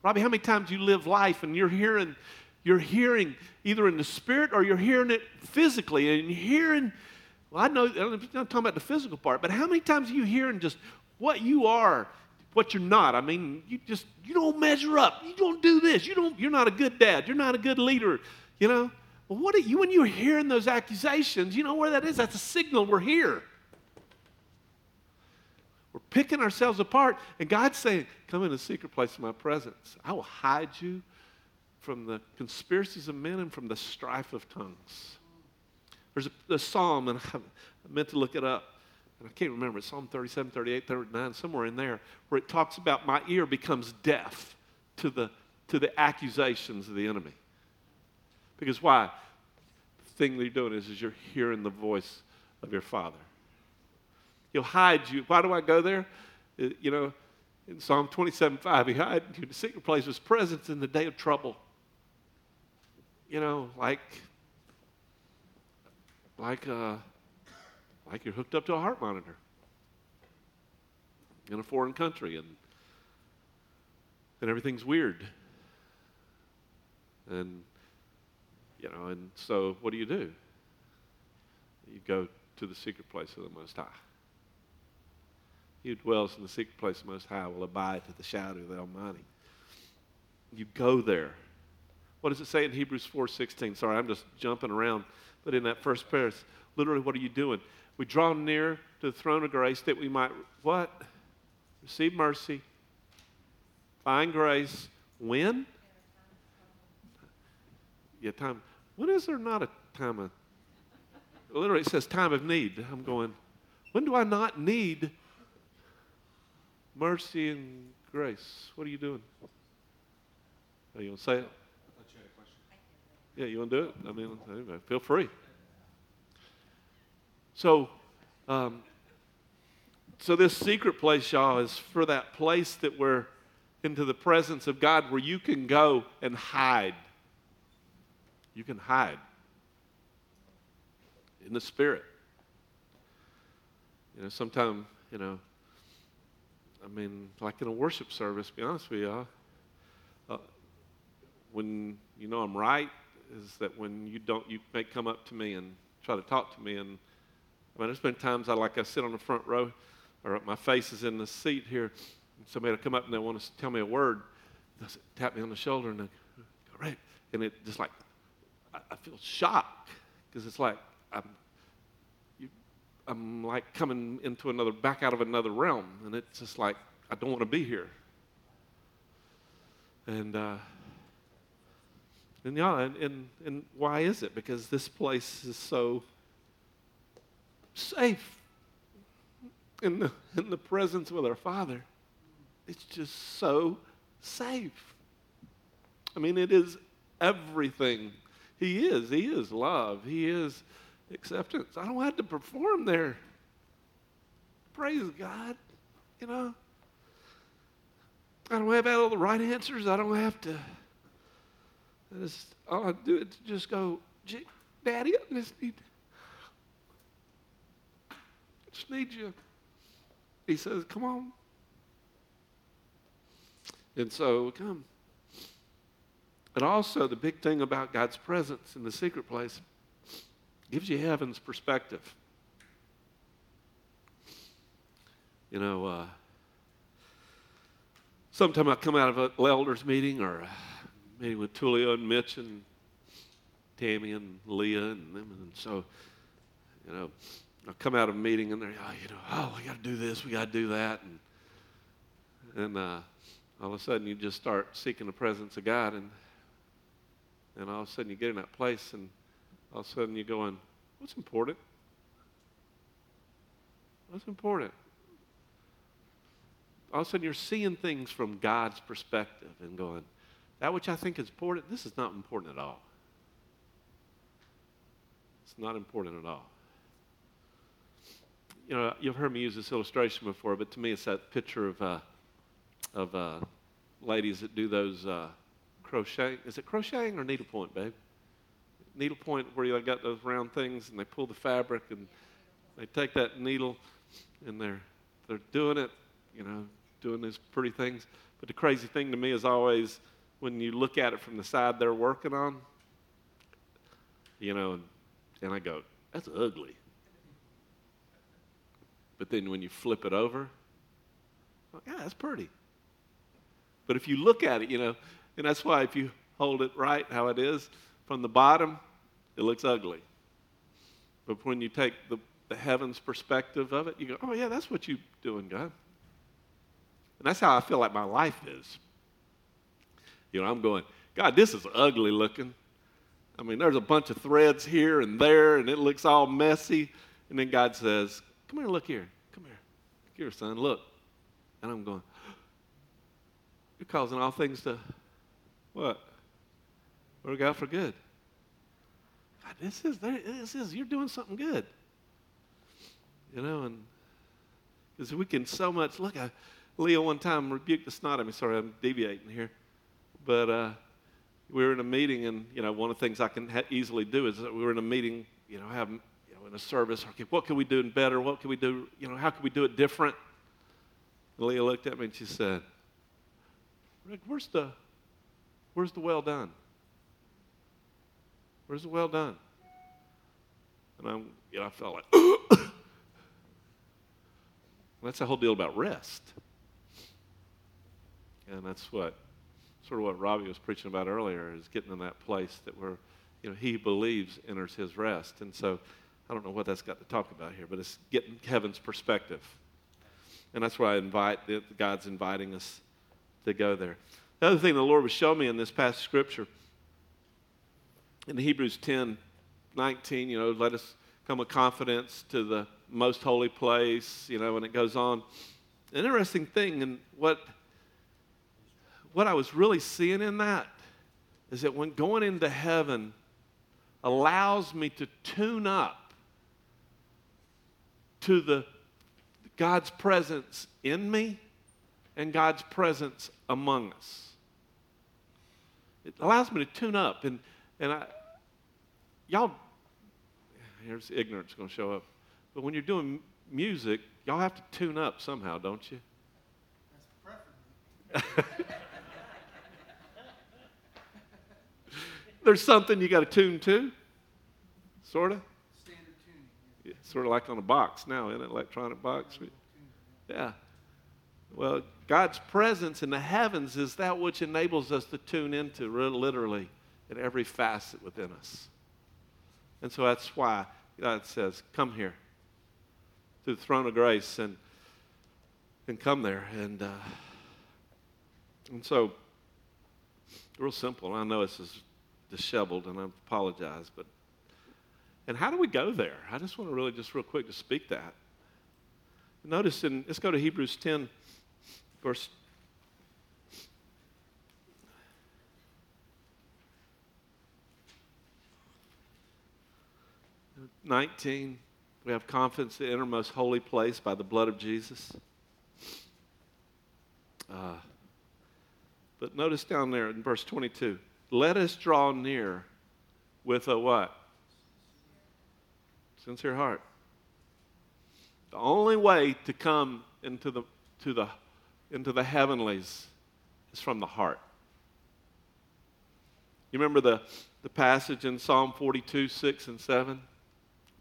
Robbie, how many times you live life and you're hearing, you're hearing either in the spirit or you're hearing it physically, and you're hearing well, I know, I'm not talking about the physical part, but how many times are you hearing just what you are, what you're not? I mean, you just, you don't measure up. You don't do this. You don't, you're not a good dad. You're not a good leader, you know? What are you, when you're hearing those accusations, you know where that is? That's a signal we're here. We're picking ourselves apart, and God's saying, Come in the secret place of my presence. I will hide you from the conspiracies of men and from the strife of tongues. There's a, a psalm, and I meant to look it up, and I can't remember. It's Psalm 37, 38, 39, somewhere in there, where it talks about my ear becomes deaf to the, to the accusations of the enemy. Because why? The thing that you're doing is, is you're hearing the voice of your Father. He'll hide you. Why do I go there? Uh, You know, in Psalm 27 5, he hide you in the secret place of his presence in the day of trouble. You know, like, like, uh, like you're hooked up to a heart monitor in a foreign country and, and everything's weird. And, you know, and so what do you do? You go to the secret place of the Most High. He who dwells in the secret place of the Most High will abide to the shadow of the Almighty. You go there. What does it say in Hebrews 4.16? Sorry, I'm just jumping around. But in that first verse, literally, what are you doing? We draw near to the throne of grace that we might, what? Receive mercy, find grace. When? Yeah, time. When is there not a time of, literally it says time of need. I'm going, when do I not need mercy and grace? What are you doing? Are you going to say it? Yeah, you want to do it? I mean, anyway, feel free. So, um, so this secret place, y'all, is for that place that we're into the presence of God where you can go and hide. You can hide in the spirit. You know, sometimes, you know, I mean, like in a worship service, be honest with you, uh, when you know I'm right, is that when you don't, you may come up to me and try to talk to me. And I mean, there's been times I like I sit on the front row, or my face is in the seat here, and somebody will come up and they want to tell me a word. They'll tap me on the shoulder and they go, right. And it just like, I, feel shocked because it's like I'm, you, I'm like coming into another, back out of another realm. And it's just like, I don't want to be here. And, uh, and yeah, and, and, and why is it? Because this place is so safe in the, in the presence with our Father. It's just so safe. I mean, it is everything. He is. He is love. He is acceptance. I don't have to perform there. Praise God. You know, I don't have all the right answers. I don't have to. I just, all I do is just go, Daddy, I just need, just need you. He says, Come on. And so come. And also, the big thing about God's presence in the secret place gives you heaven's perspective. You know, uh, sometime I come out of an elders meeting or a meeting with Tulio and Mitch and Tammy and Leah and them, and so, you know, I come out of a meeting and they're, oh, you know, oh, we got to do this, we got to do that, and and uh, all of a sudden you just start seeking the presence of God, and and all of a sudden you get in that place, and all of a sudden you're going, what's important? What's important? All of a sudden you're seeing things from God's perspective and going, that which I think is important, this is not important at all. It's not important at all. You know, you've heard me use this illustration before, but to me it's that picture of, uh, of uh, ladies that do those uh, crochet. Is it crocheting or needlepoint, babe? Needlepoint where you got those round things and they pull the fabric and they take that needle and they're, they're doing it, you know, doing these pretty things. But the crazy thing to me is always when you look at it from the side they're working on, you know, and, I go, that's ugly. But then when you flip it over, yeah, that's pretty. But if you look at it, you know, and that's why if you hold it right how it is, from the bottom, it looks ugly. But when you take the, the heavens perspective of it, you go, oh, yeah, that's what you're doing, God. And that's how I feel like my life is. You know, I'm going, God, this is ugly looking. I mean, there's a bunch of threads here and there, and it looks all messy. And then God says, Come here, look here. Come here. Here, son, look. And I'm going, You're causing all things to what? Work out for good. God, this is this is you're doing something good. You know, and because we can so much look. I, Leah one time rebuked the snot at me. Sorry, I'm deviating here, but uh, we were in a meeting, and you know, one of the things I can ha- easily do is that we were in a meeting, you know, have you know, in a service. Okay, what can we do in better? What can we do? You know, how can we do it different? And Leah looked at me and she said, "Rick, where's the, where's the well done? Where's the well done?" And I'm, you know, I felt like. That's the whole deal about rest. And that's what sort of what Robbie was preaching about earlier is getting in that place that where, you know, he believes enters his rest. And so I don't know what that's got to talk about here, but it's getting heaven's perspective. And that's why I invite, God's inviting us to go there. The other thing the Lord was showing me in this of Scripture, in Hebrews 10, 19, you know, let us come with confidence to the most holy place, you know, and it goes on. An interesting thing, and what what I was really seeing in that is that when going into heaven allows me to tune up to the God's presence in me and God's presence among us. It allows me to tune up and and I y'all here's ignorance going to show up. But when you're doing music, y'all have to tune up somehow, don't you? That's preferably. There's something you got to tune to, sort of. Standard tuning. Yeah, sort of like on a box now, in an electronic box. Yeah. Well, God's presence in the heavens is that which enables us to tune into literally in every facet within us. And so that's why God says, Come here to the throne of grace and, and come there. And, uh, and so, real simple. I know this is disheveled, and I apologize, but and how do we go there? I just want to really just real quick to speak that. Notice in let's go to Hebrews 10, verse 19, we have confidence in the innermost holy place by the blood of Jesus. Uh, but notice down there in verse 22 let us draw near with a what? Sincere heart. The only way to come into the, to the, into the heavenlies is from the heart. You remember the, the passage in Psalm 42, 6 and 7?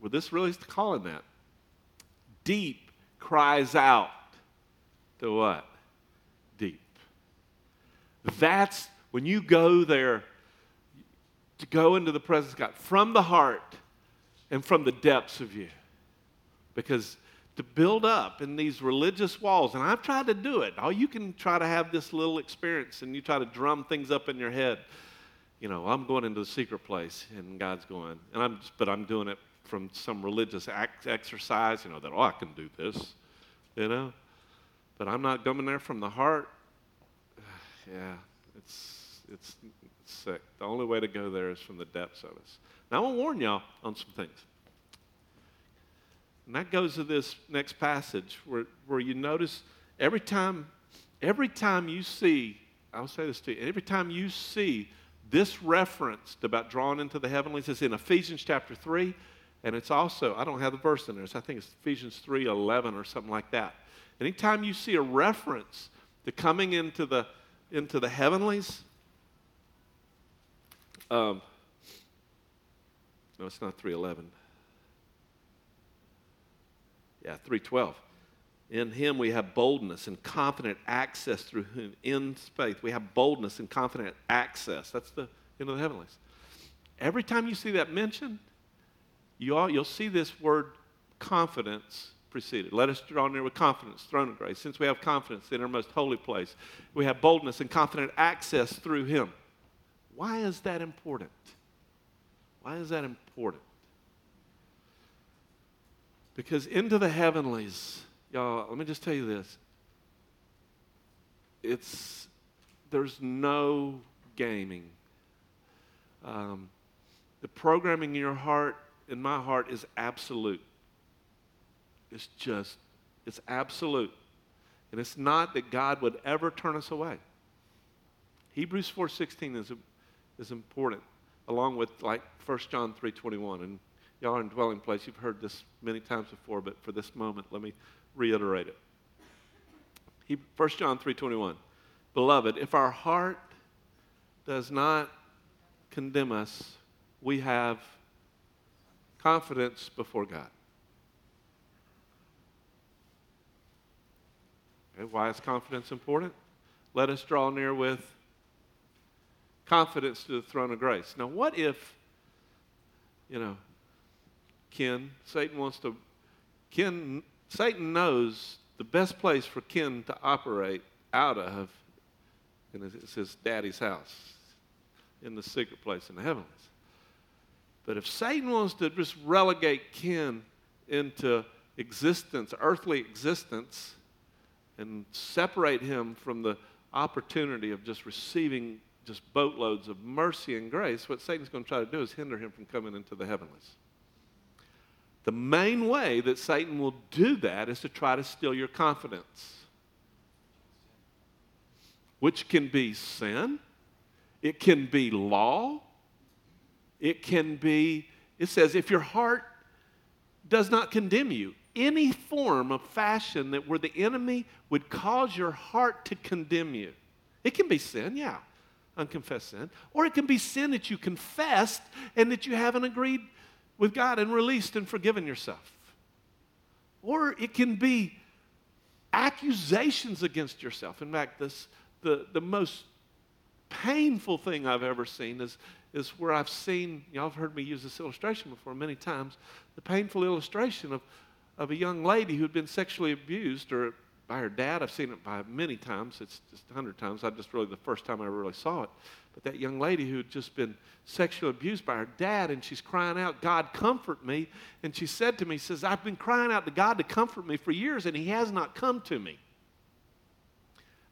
Well, this really is calling that. Deep cries out to what? Deep. That's when you go there to go into the presence of God from the heart and from the depths of you. Because to build up in these religious walls, and I've tried to do it. All you can try to have this little experience and you try to drum things up in your head. You know, I'm going into the secret place and God's going, and I'm but I'm doing it from some religious act, exercise, you know, that, oh, I can do this, you know. But I'm not coming there from the heart. yeah, it's, it's sick. The only way to go there is from the depths of us. Now, I want to warn y'all on some things. And that goes to this next passage where, where you notice every time, every time you see, I'll say this to you, every time you see this referenced about drawn into the heavenlies, it's in Ephesians chapter 3, and it's also, I don't have the verse in there, so I think it's Ephesians 3 11 or something like that. Anytime you see a reference to coming into the, into the heavenlies, um, no, it's not 311. Yeah, 312. In him we have boldness and confident access through whom in faith. We have boldness and confident access. That's the into the heavenlies. Every time you see that mentioned, you all, you'll see this word confidence preceded. Let us draw near with confidence, throne of grace. Since we have confidence in our most holy place, we have boldness and confident access through him. Why is that important? Why is that important? Because into the heavenlies, y'all, let me just tell you this. It's there's no gaming. Um, the programming in your heart, in my heart, is absolute. It's just, it's absolute. And it's not that God would ever turn us away. Hebrews 4.16 is, is important, along with like 1 John 3.21. And y'all are in dwelling place. You've heard this many times before, but for this moment, let me reiterate it. He, 1 John 3.21. Beloved, if our heart does not condemn us, we have confidence before God. Okay, why is confidence important? Let us draw near with confidence to the throne of grace. Now, what if, you know, Ken, Satan wants to, Ken, Satan knows the best place for Ken to operate out of, and it's his daddy's house, in the secret place in the heavens. But if Satan wants to just relegate Ken into existence, earthly existence, and separate him from the opportunity of just receiving just boatloads of mercy and grace, what Satan's going to try to do is hinder him from coming into the heavenlies. The main way that Satan will do that is to try to steal your confidence, which can be sin, it can be law, it can be, it says, if your heart does not condemn you, any form of fashion that where the enemy would cause your heart to condemn you. It can be sin, yeah, unconfessed sin. Or it can be sin that you confessed and that you haven't agreed with God and released and forgiven yourself. Or it can be accusations against yourself. In fact, this, the, the most painful thing I've ever seen is, is where I've seen, y'all have heard me use this illustration before many times, the painful illustration of, of a young lady who had been sexually abused or by her dad. I've seen it by many times. It's just a hundred times. I just really the first time I really saw it. But that young lady who had just been sexually abused by her dad, and she's crying out, God, comfort me. And she said to me, says, I've been crying out to God to comfort me for years, and he has not come to me.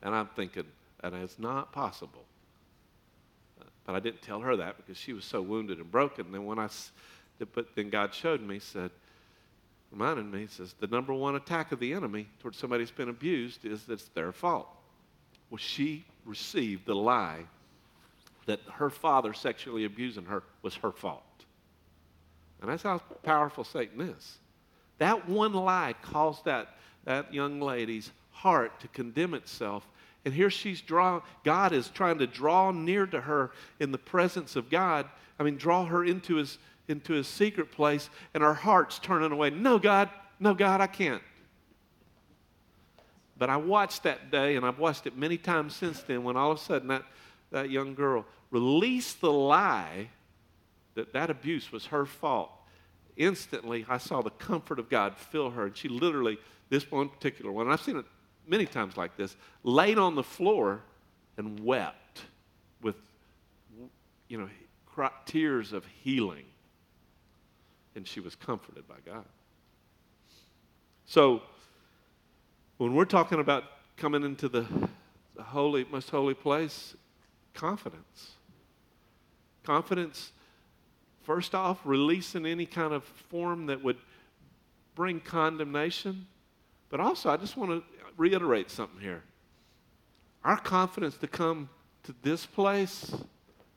And I'm thinking, and it's not possible. But I didn't tell her that because she was so wounded and broken. And then when I, but then God showed me, said, reminded me, he says, the number one attack of the enemy towards somebody who's been abused is that it's their fault. Well, she received the lie that her father sexually abusing her was her fault. And that's how powerful Satan is. That one lie caused that, that young lady's heart to condemn itself and here she's drawn, God is trying to draw near to her in the presence of God. I mean, draw her into his, into his secret place, and her heart's turning away. No, God, no, God, I can't. But I watched that day, and I've watched it many times since then, when all of a sudden that, that young girl released the lie that that abuse was her fault. Instantly, I saw the comfort of God fill her, and she literally, this one particular one, I've seen it many times like this, laid on the floor and wept with, you know, tears of healing. And she was comforted by God. So, when we're talking about coming into the, the holy, most holy place, confidence. Confidence, first off, releasing any kind of form that would bring condemnation. But also, I just want to reiterate something here. Our confidence to come to this place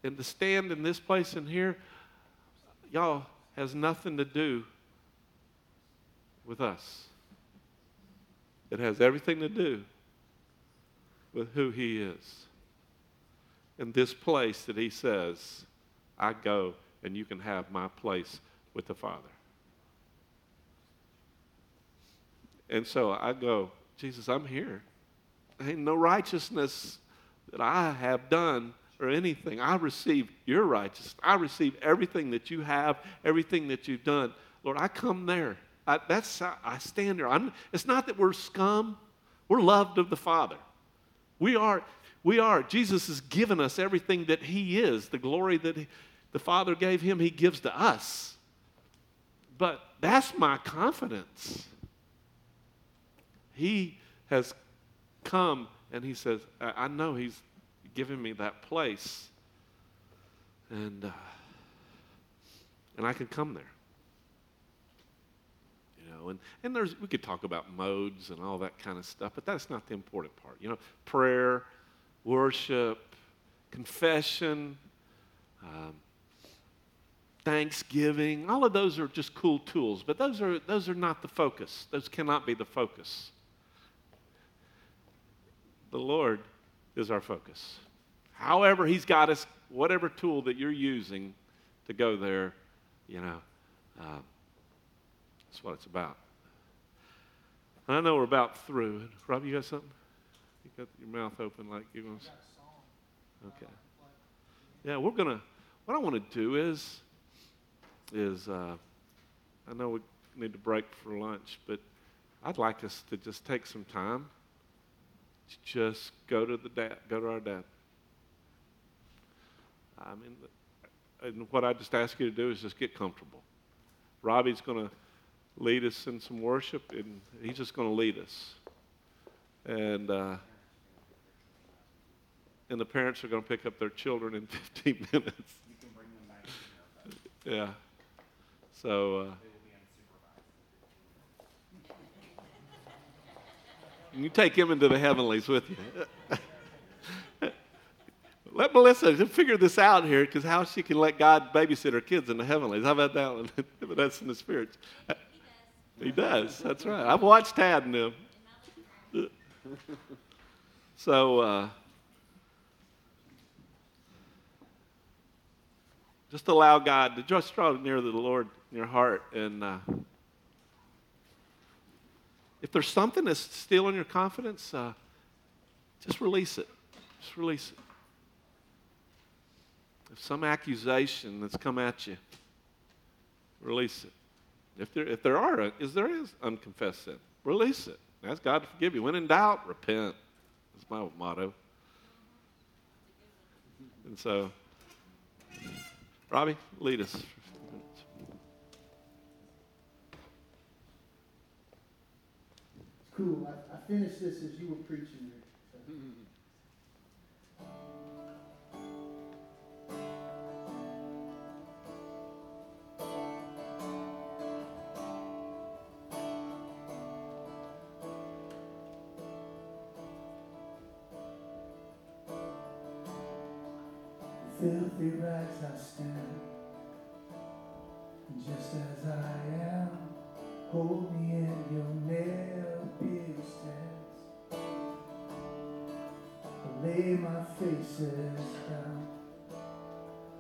and to stand in this place and here, y'all, has nothing to do with us. It has everything to do with who He is. In this place that He says, I go and you can have my place with the Father. And so I go Jesus, I'm here. Ain't no righteousness that I have done or anything. I receive your righteousness. I receive everything that you have, everything that you've done. Lord, I come there I, that's I stand there. I'm, it's not that we're scum. We're loved of the Father. We are. We are. Jesus has given us everything that He is. The glory that he, the Father gave Him, He gives to us. But that's my confidence. He has come and He says, I know He's given me that place. And, uh, and I can come there. You know, and, and there's, we could talk about modes and all that kind of stuff, but that's not the important part. You know, prayer, worship, confession, um, thanksgiving, all of those are just cool tools, but those are, those are not the focus. Those cannot be the focus. The Lord is our focus. However, He's got us, whatever tool that you're using to go there, you know, uh, that's what it's about. I know we're about through. Rob, you got something? You got your mouth open like you're going to. Say. Okay. Yeah, we're gonna. What I want to do is, is uh, I know we need to break for lunch, but I'd like us to just take some time. Just go to the dad. Go to our dad. I mean, and what I just ask you to do is just get comfortable. Robbie's going to lead us in some worship, and he's just going to lead us. And uh, and the parents are going to pick up their children in 15 minutes. You can bring them back. Yeah. So. Uh, They will be unsupervised. You take him into the heavenlies with you. let Melissa figure this out here, because how she can let God babysit her kids in the heavenlies. How about that one? but that's in the spirits. He does. That's right. I've watched Tad and them. so, uh, just allow God to just draw near to the Lord in your heart. And uh, if there's something that's stealing your confidence, uh, just release it. Just release it. If some accusation that's come at you, release it. If there, if there are, is there is unconfessed sin, release it. Ask God to forgive you. When in doubt, repent. That's my motto. And so, Robbie, lead us. Cool. I, I finished this as you were preaching. So. Filthy rags I stand, just as I am. Hold me in your nail-pierced hands. I lay my faces down.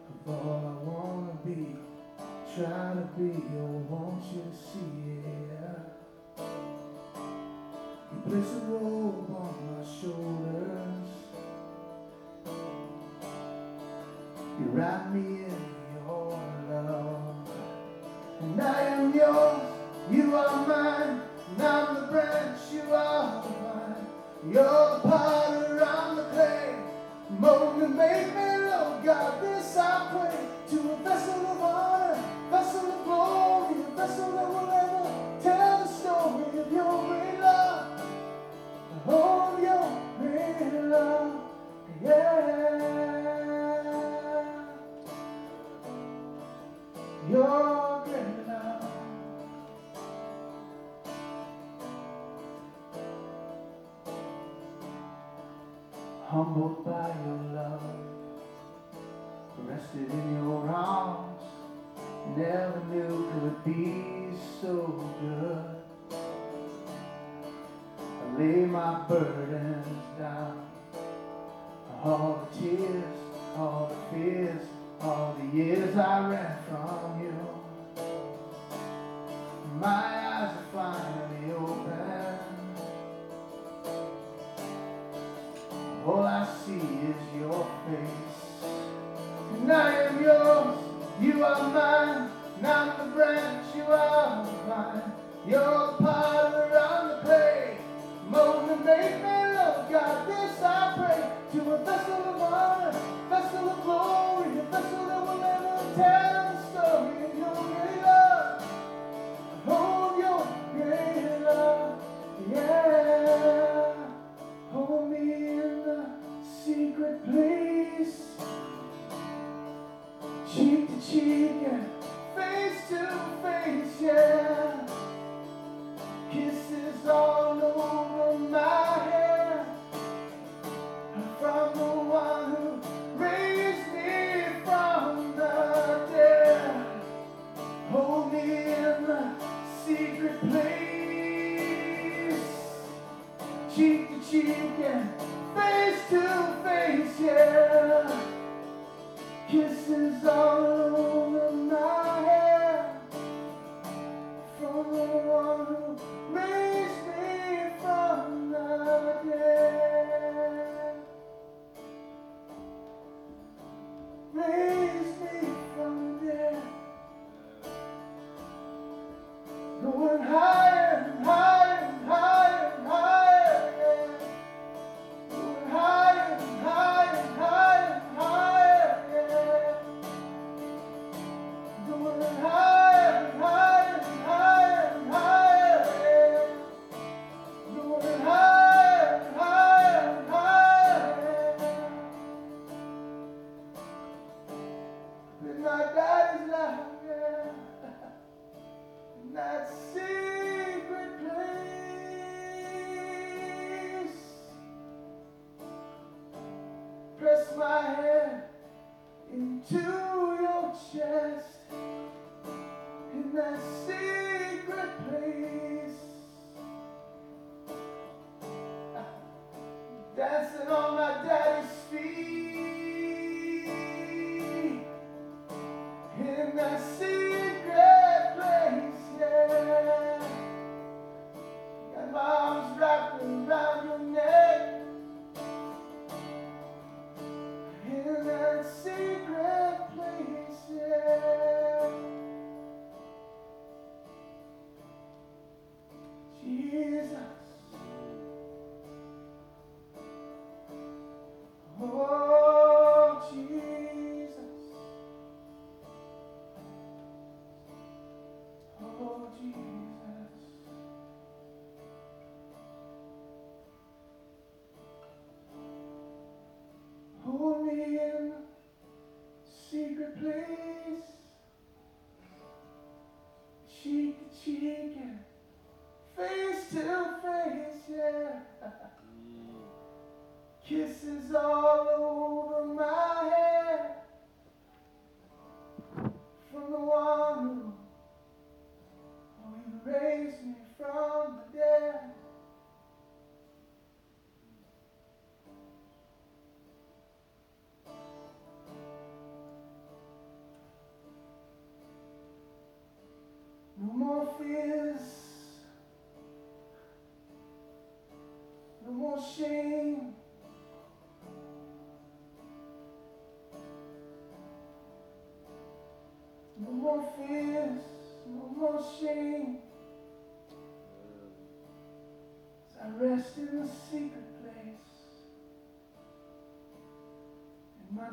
Of all I wanna be, try to be. Oh, won't you see it? You place a robe on my shoulders. You wrap me in your love, and I am yours. You are mine, I'm the branch. You are. You're the potter, I'm the clay. Mold and make me, Lord God.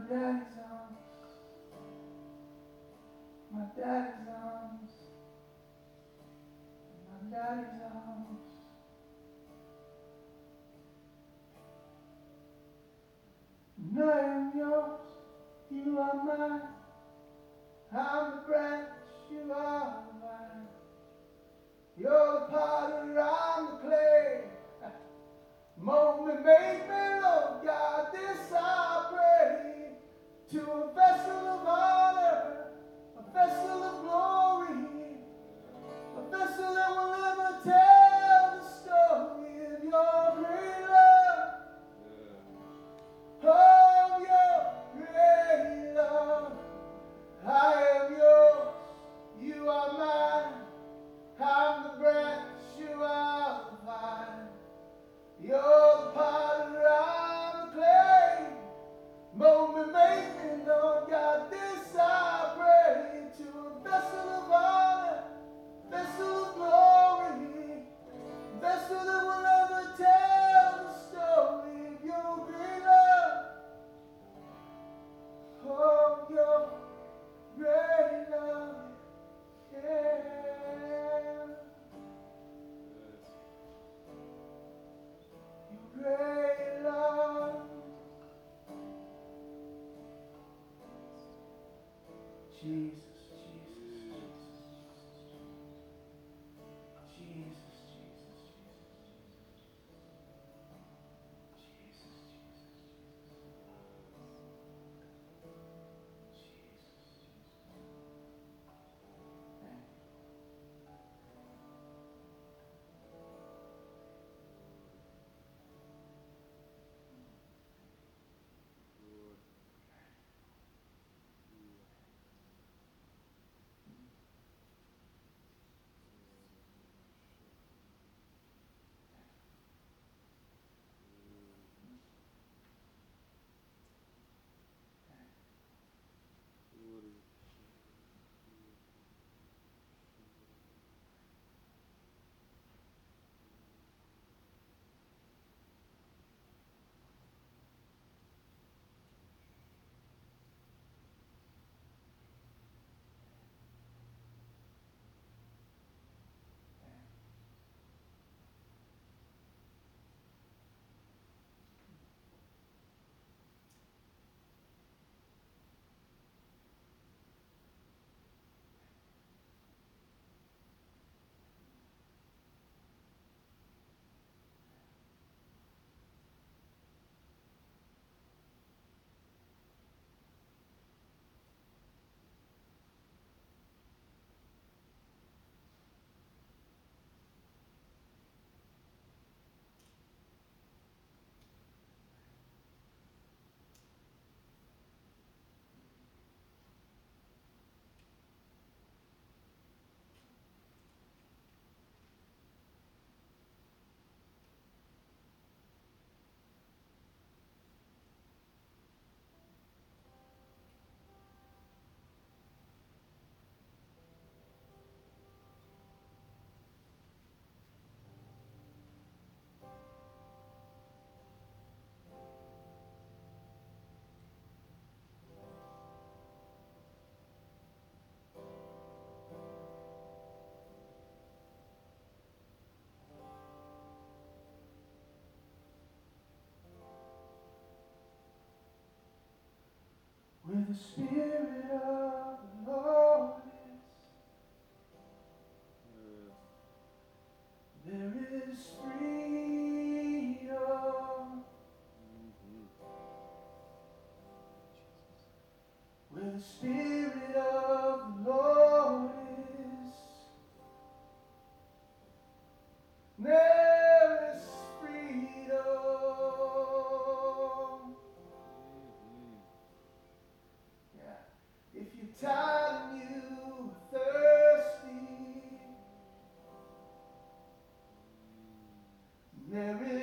Daddy's arms. My daddy's arms. My daddy's arms. The Spirit of there is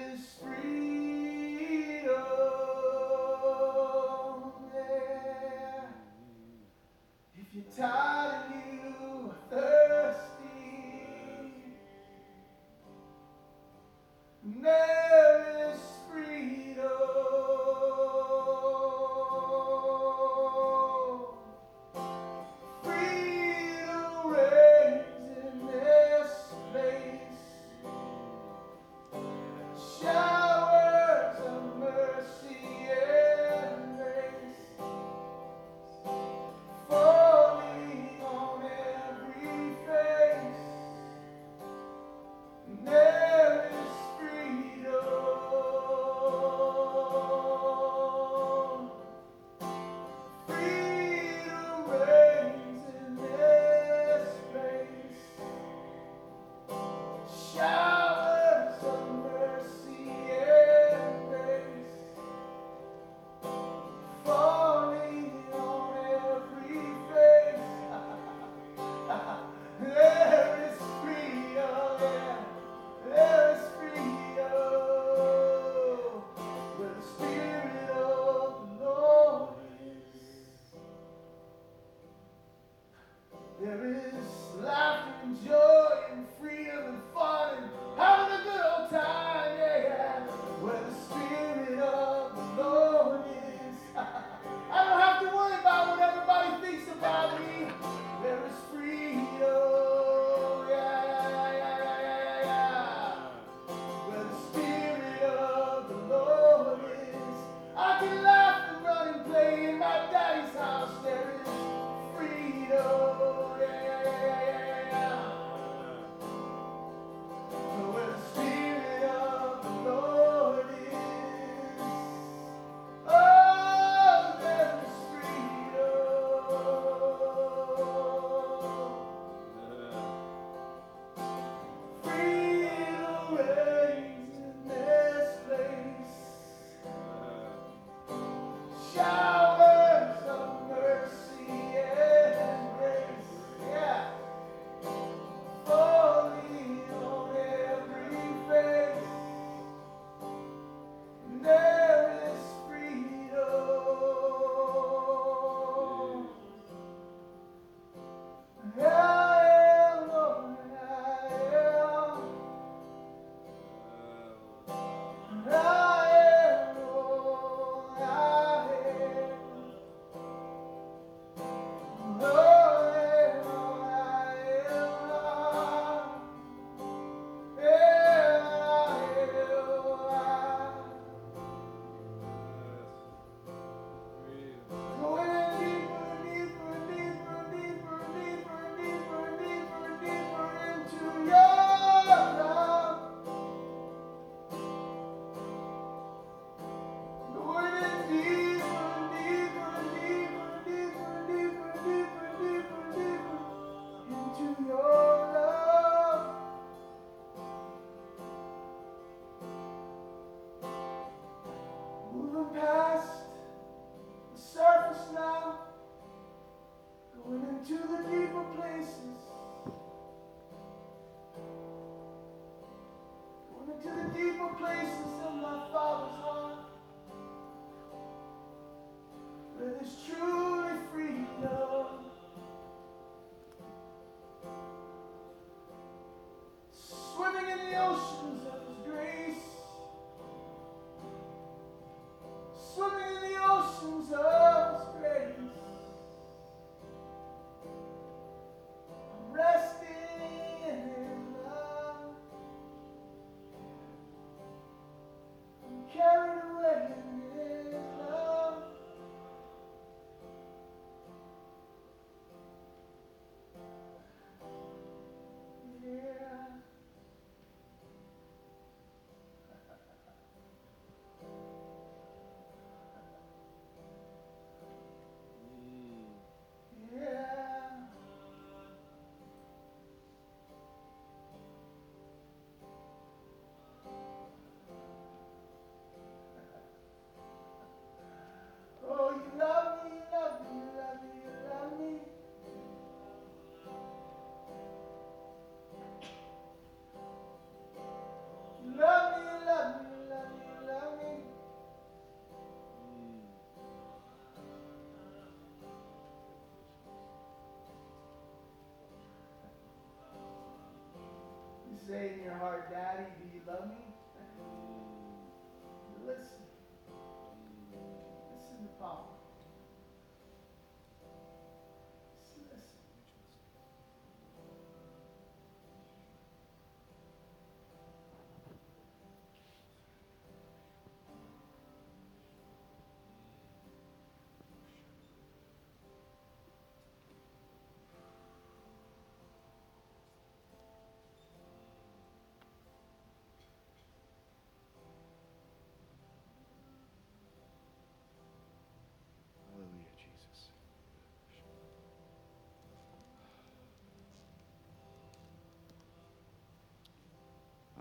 say in your heart, Daddy,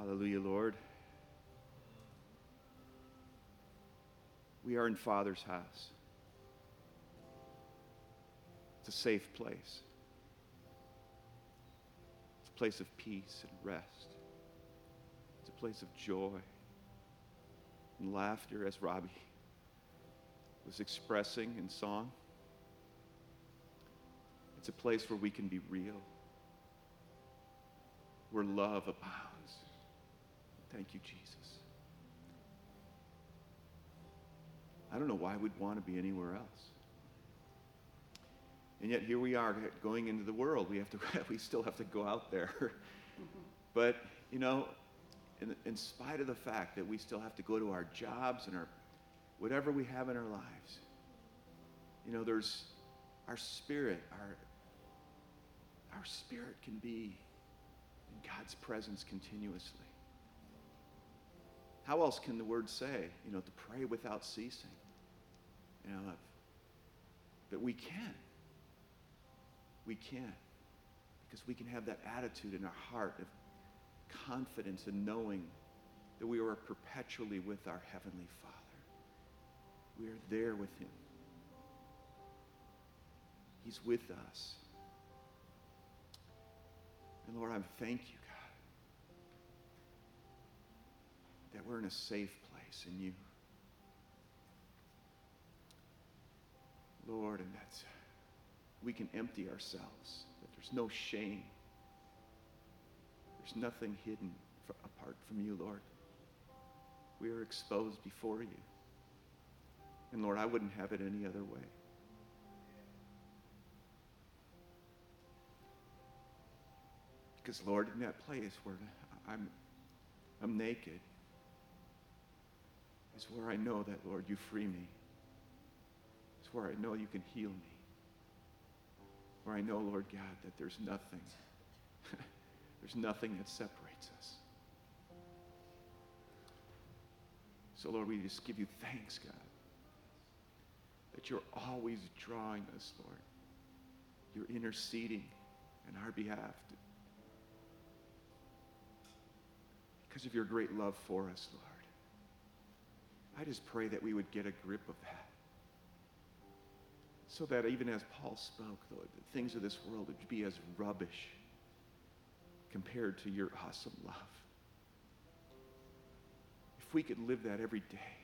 Hallelujah, Lord. We are in Father's house. It's a safe place. It's a place of peace and rest. It's a place of joy and laughter, as Robbie was expressing in song. It's a place where we can be real, where love abounds. Thank you, Jesus. I don't know why we'd want to be anywhere else. And yet here we are going into the world. We have to we still have to go out there. but, you know, in, in spite of the fact that we still have to go to our jobs and our whatever we have in our lives. You know, there's our spirit, our our spirit can be in God's presence continuously. How else can the word say, you know, to pray without ceasing? You know, but we can. We can. Because we can have that attitude in our heart of confidence and knowing that we are perpetually with our Heavenly Father. We are there with Him. He's with us. And Lord, I thank you, that we're in a safe place in you. Lord, and that we can empty ourselves, that there's no shame. There's nothing hidden for, apart from you, Lord. We are exposed before you. And Lord, I wouldn't have it any other way. Because, Lord, in that place where I'm, I'm naked is where I know that, Lord, you free me. It's where I know you can heal me. Where I know, Lord God, that there's nothing, there's nothing that separates us. So, Lord, we just give you thanks, God, that you're always drawing us, Lord. You're interceding in our behalf because of your great love for us, Lord. I just pray that we would get a grip of that. So that even as Paul spoke, Lord, the things of this world would be as rubbish compared to your awesome love. If we could live that every day,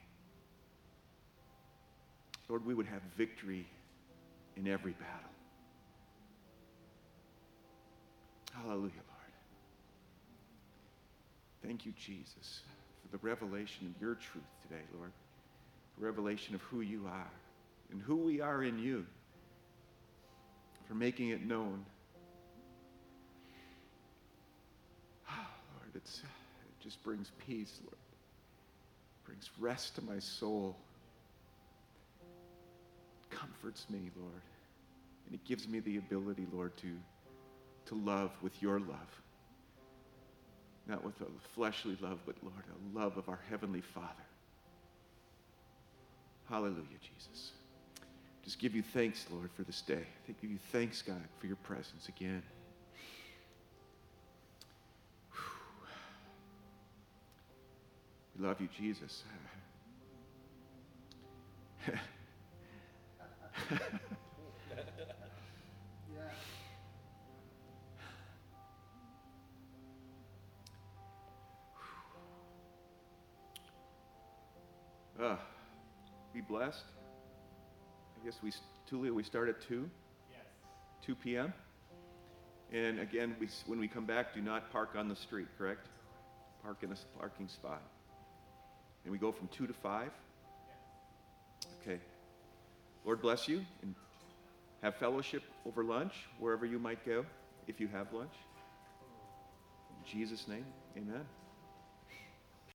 Lord, we would have victory in every battle. Hallelujah, Lord. Thank you, Jesus, for the revelation of your truth today, Lord. Revelation of who you are and who we are in you, for making it known. Oh, Lord, it's, it just brings peace, Lord. It brings rest to my soul. comforts me, Lord. And it gives me the ability, Lord, to, to love with your love. Not with a fleshly love, but, Lord, a love of our Heavenly Father. Hallelujah, Jesus. Just give you thanks, Lord, for this day. Give you thanks, God, for your presence again. We love you, Jesus. Uh, blessed. I guess we, Tulia, we start at 2? Yes. 2 p.m. And again, we, when we come back, do not park on the street, correct? Park in a parking spot. And we go from 2 to 5? Okay. Lord bless you and have fellowship over lunch, wherever you might go, if you have lunch. In Jesus' name, amen.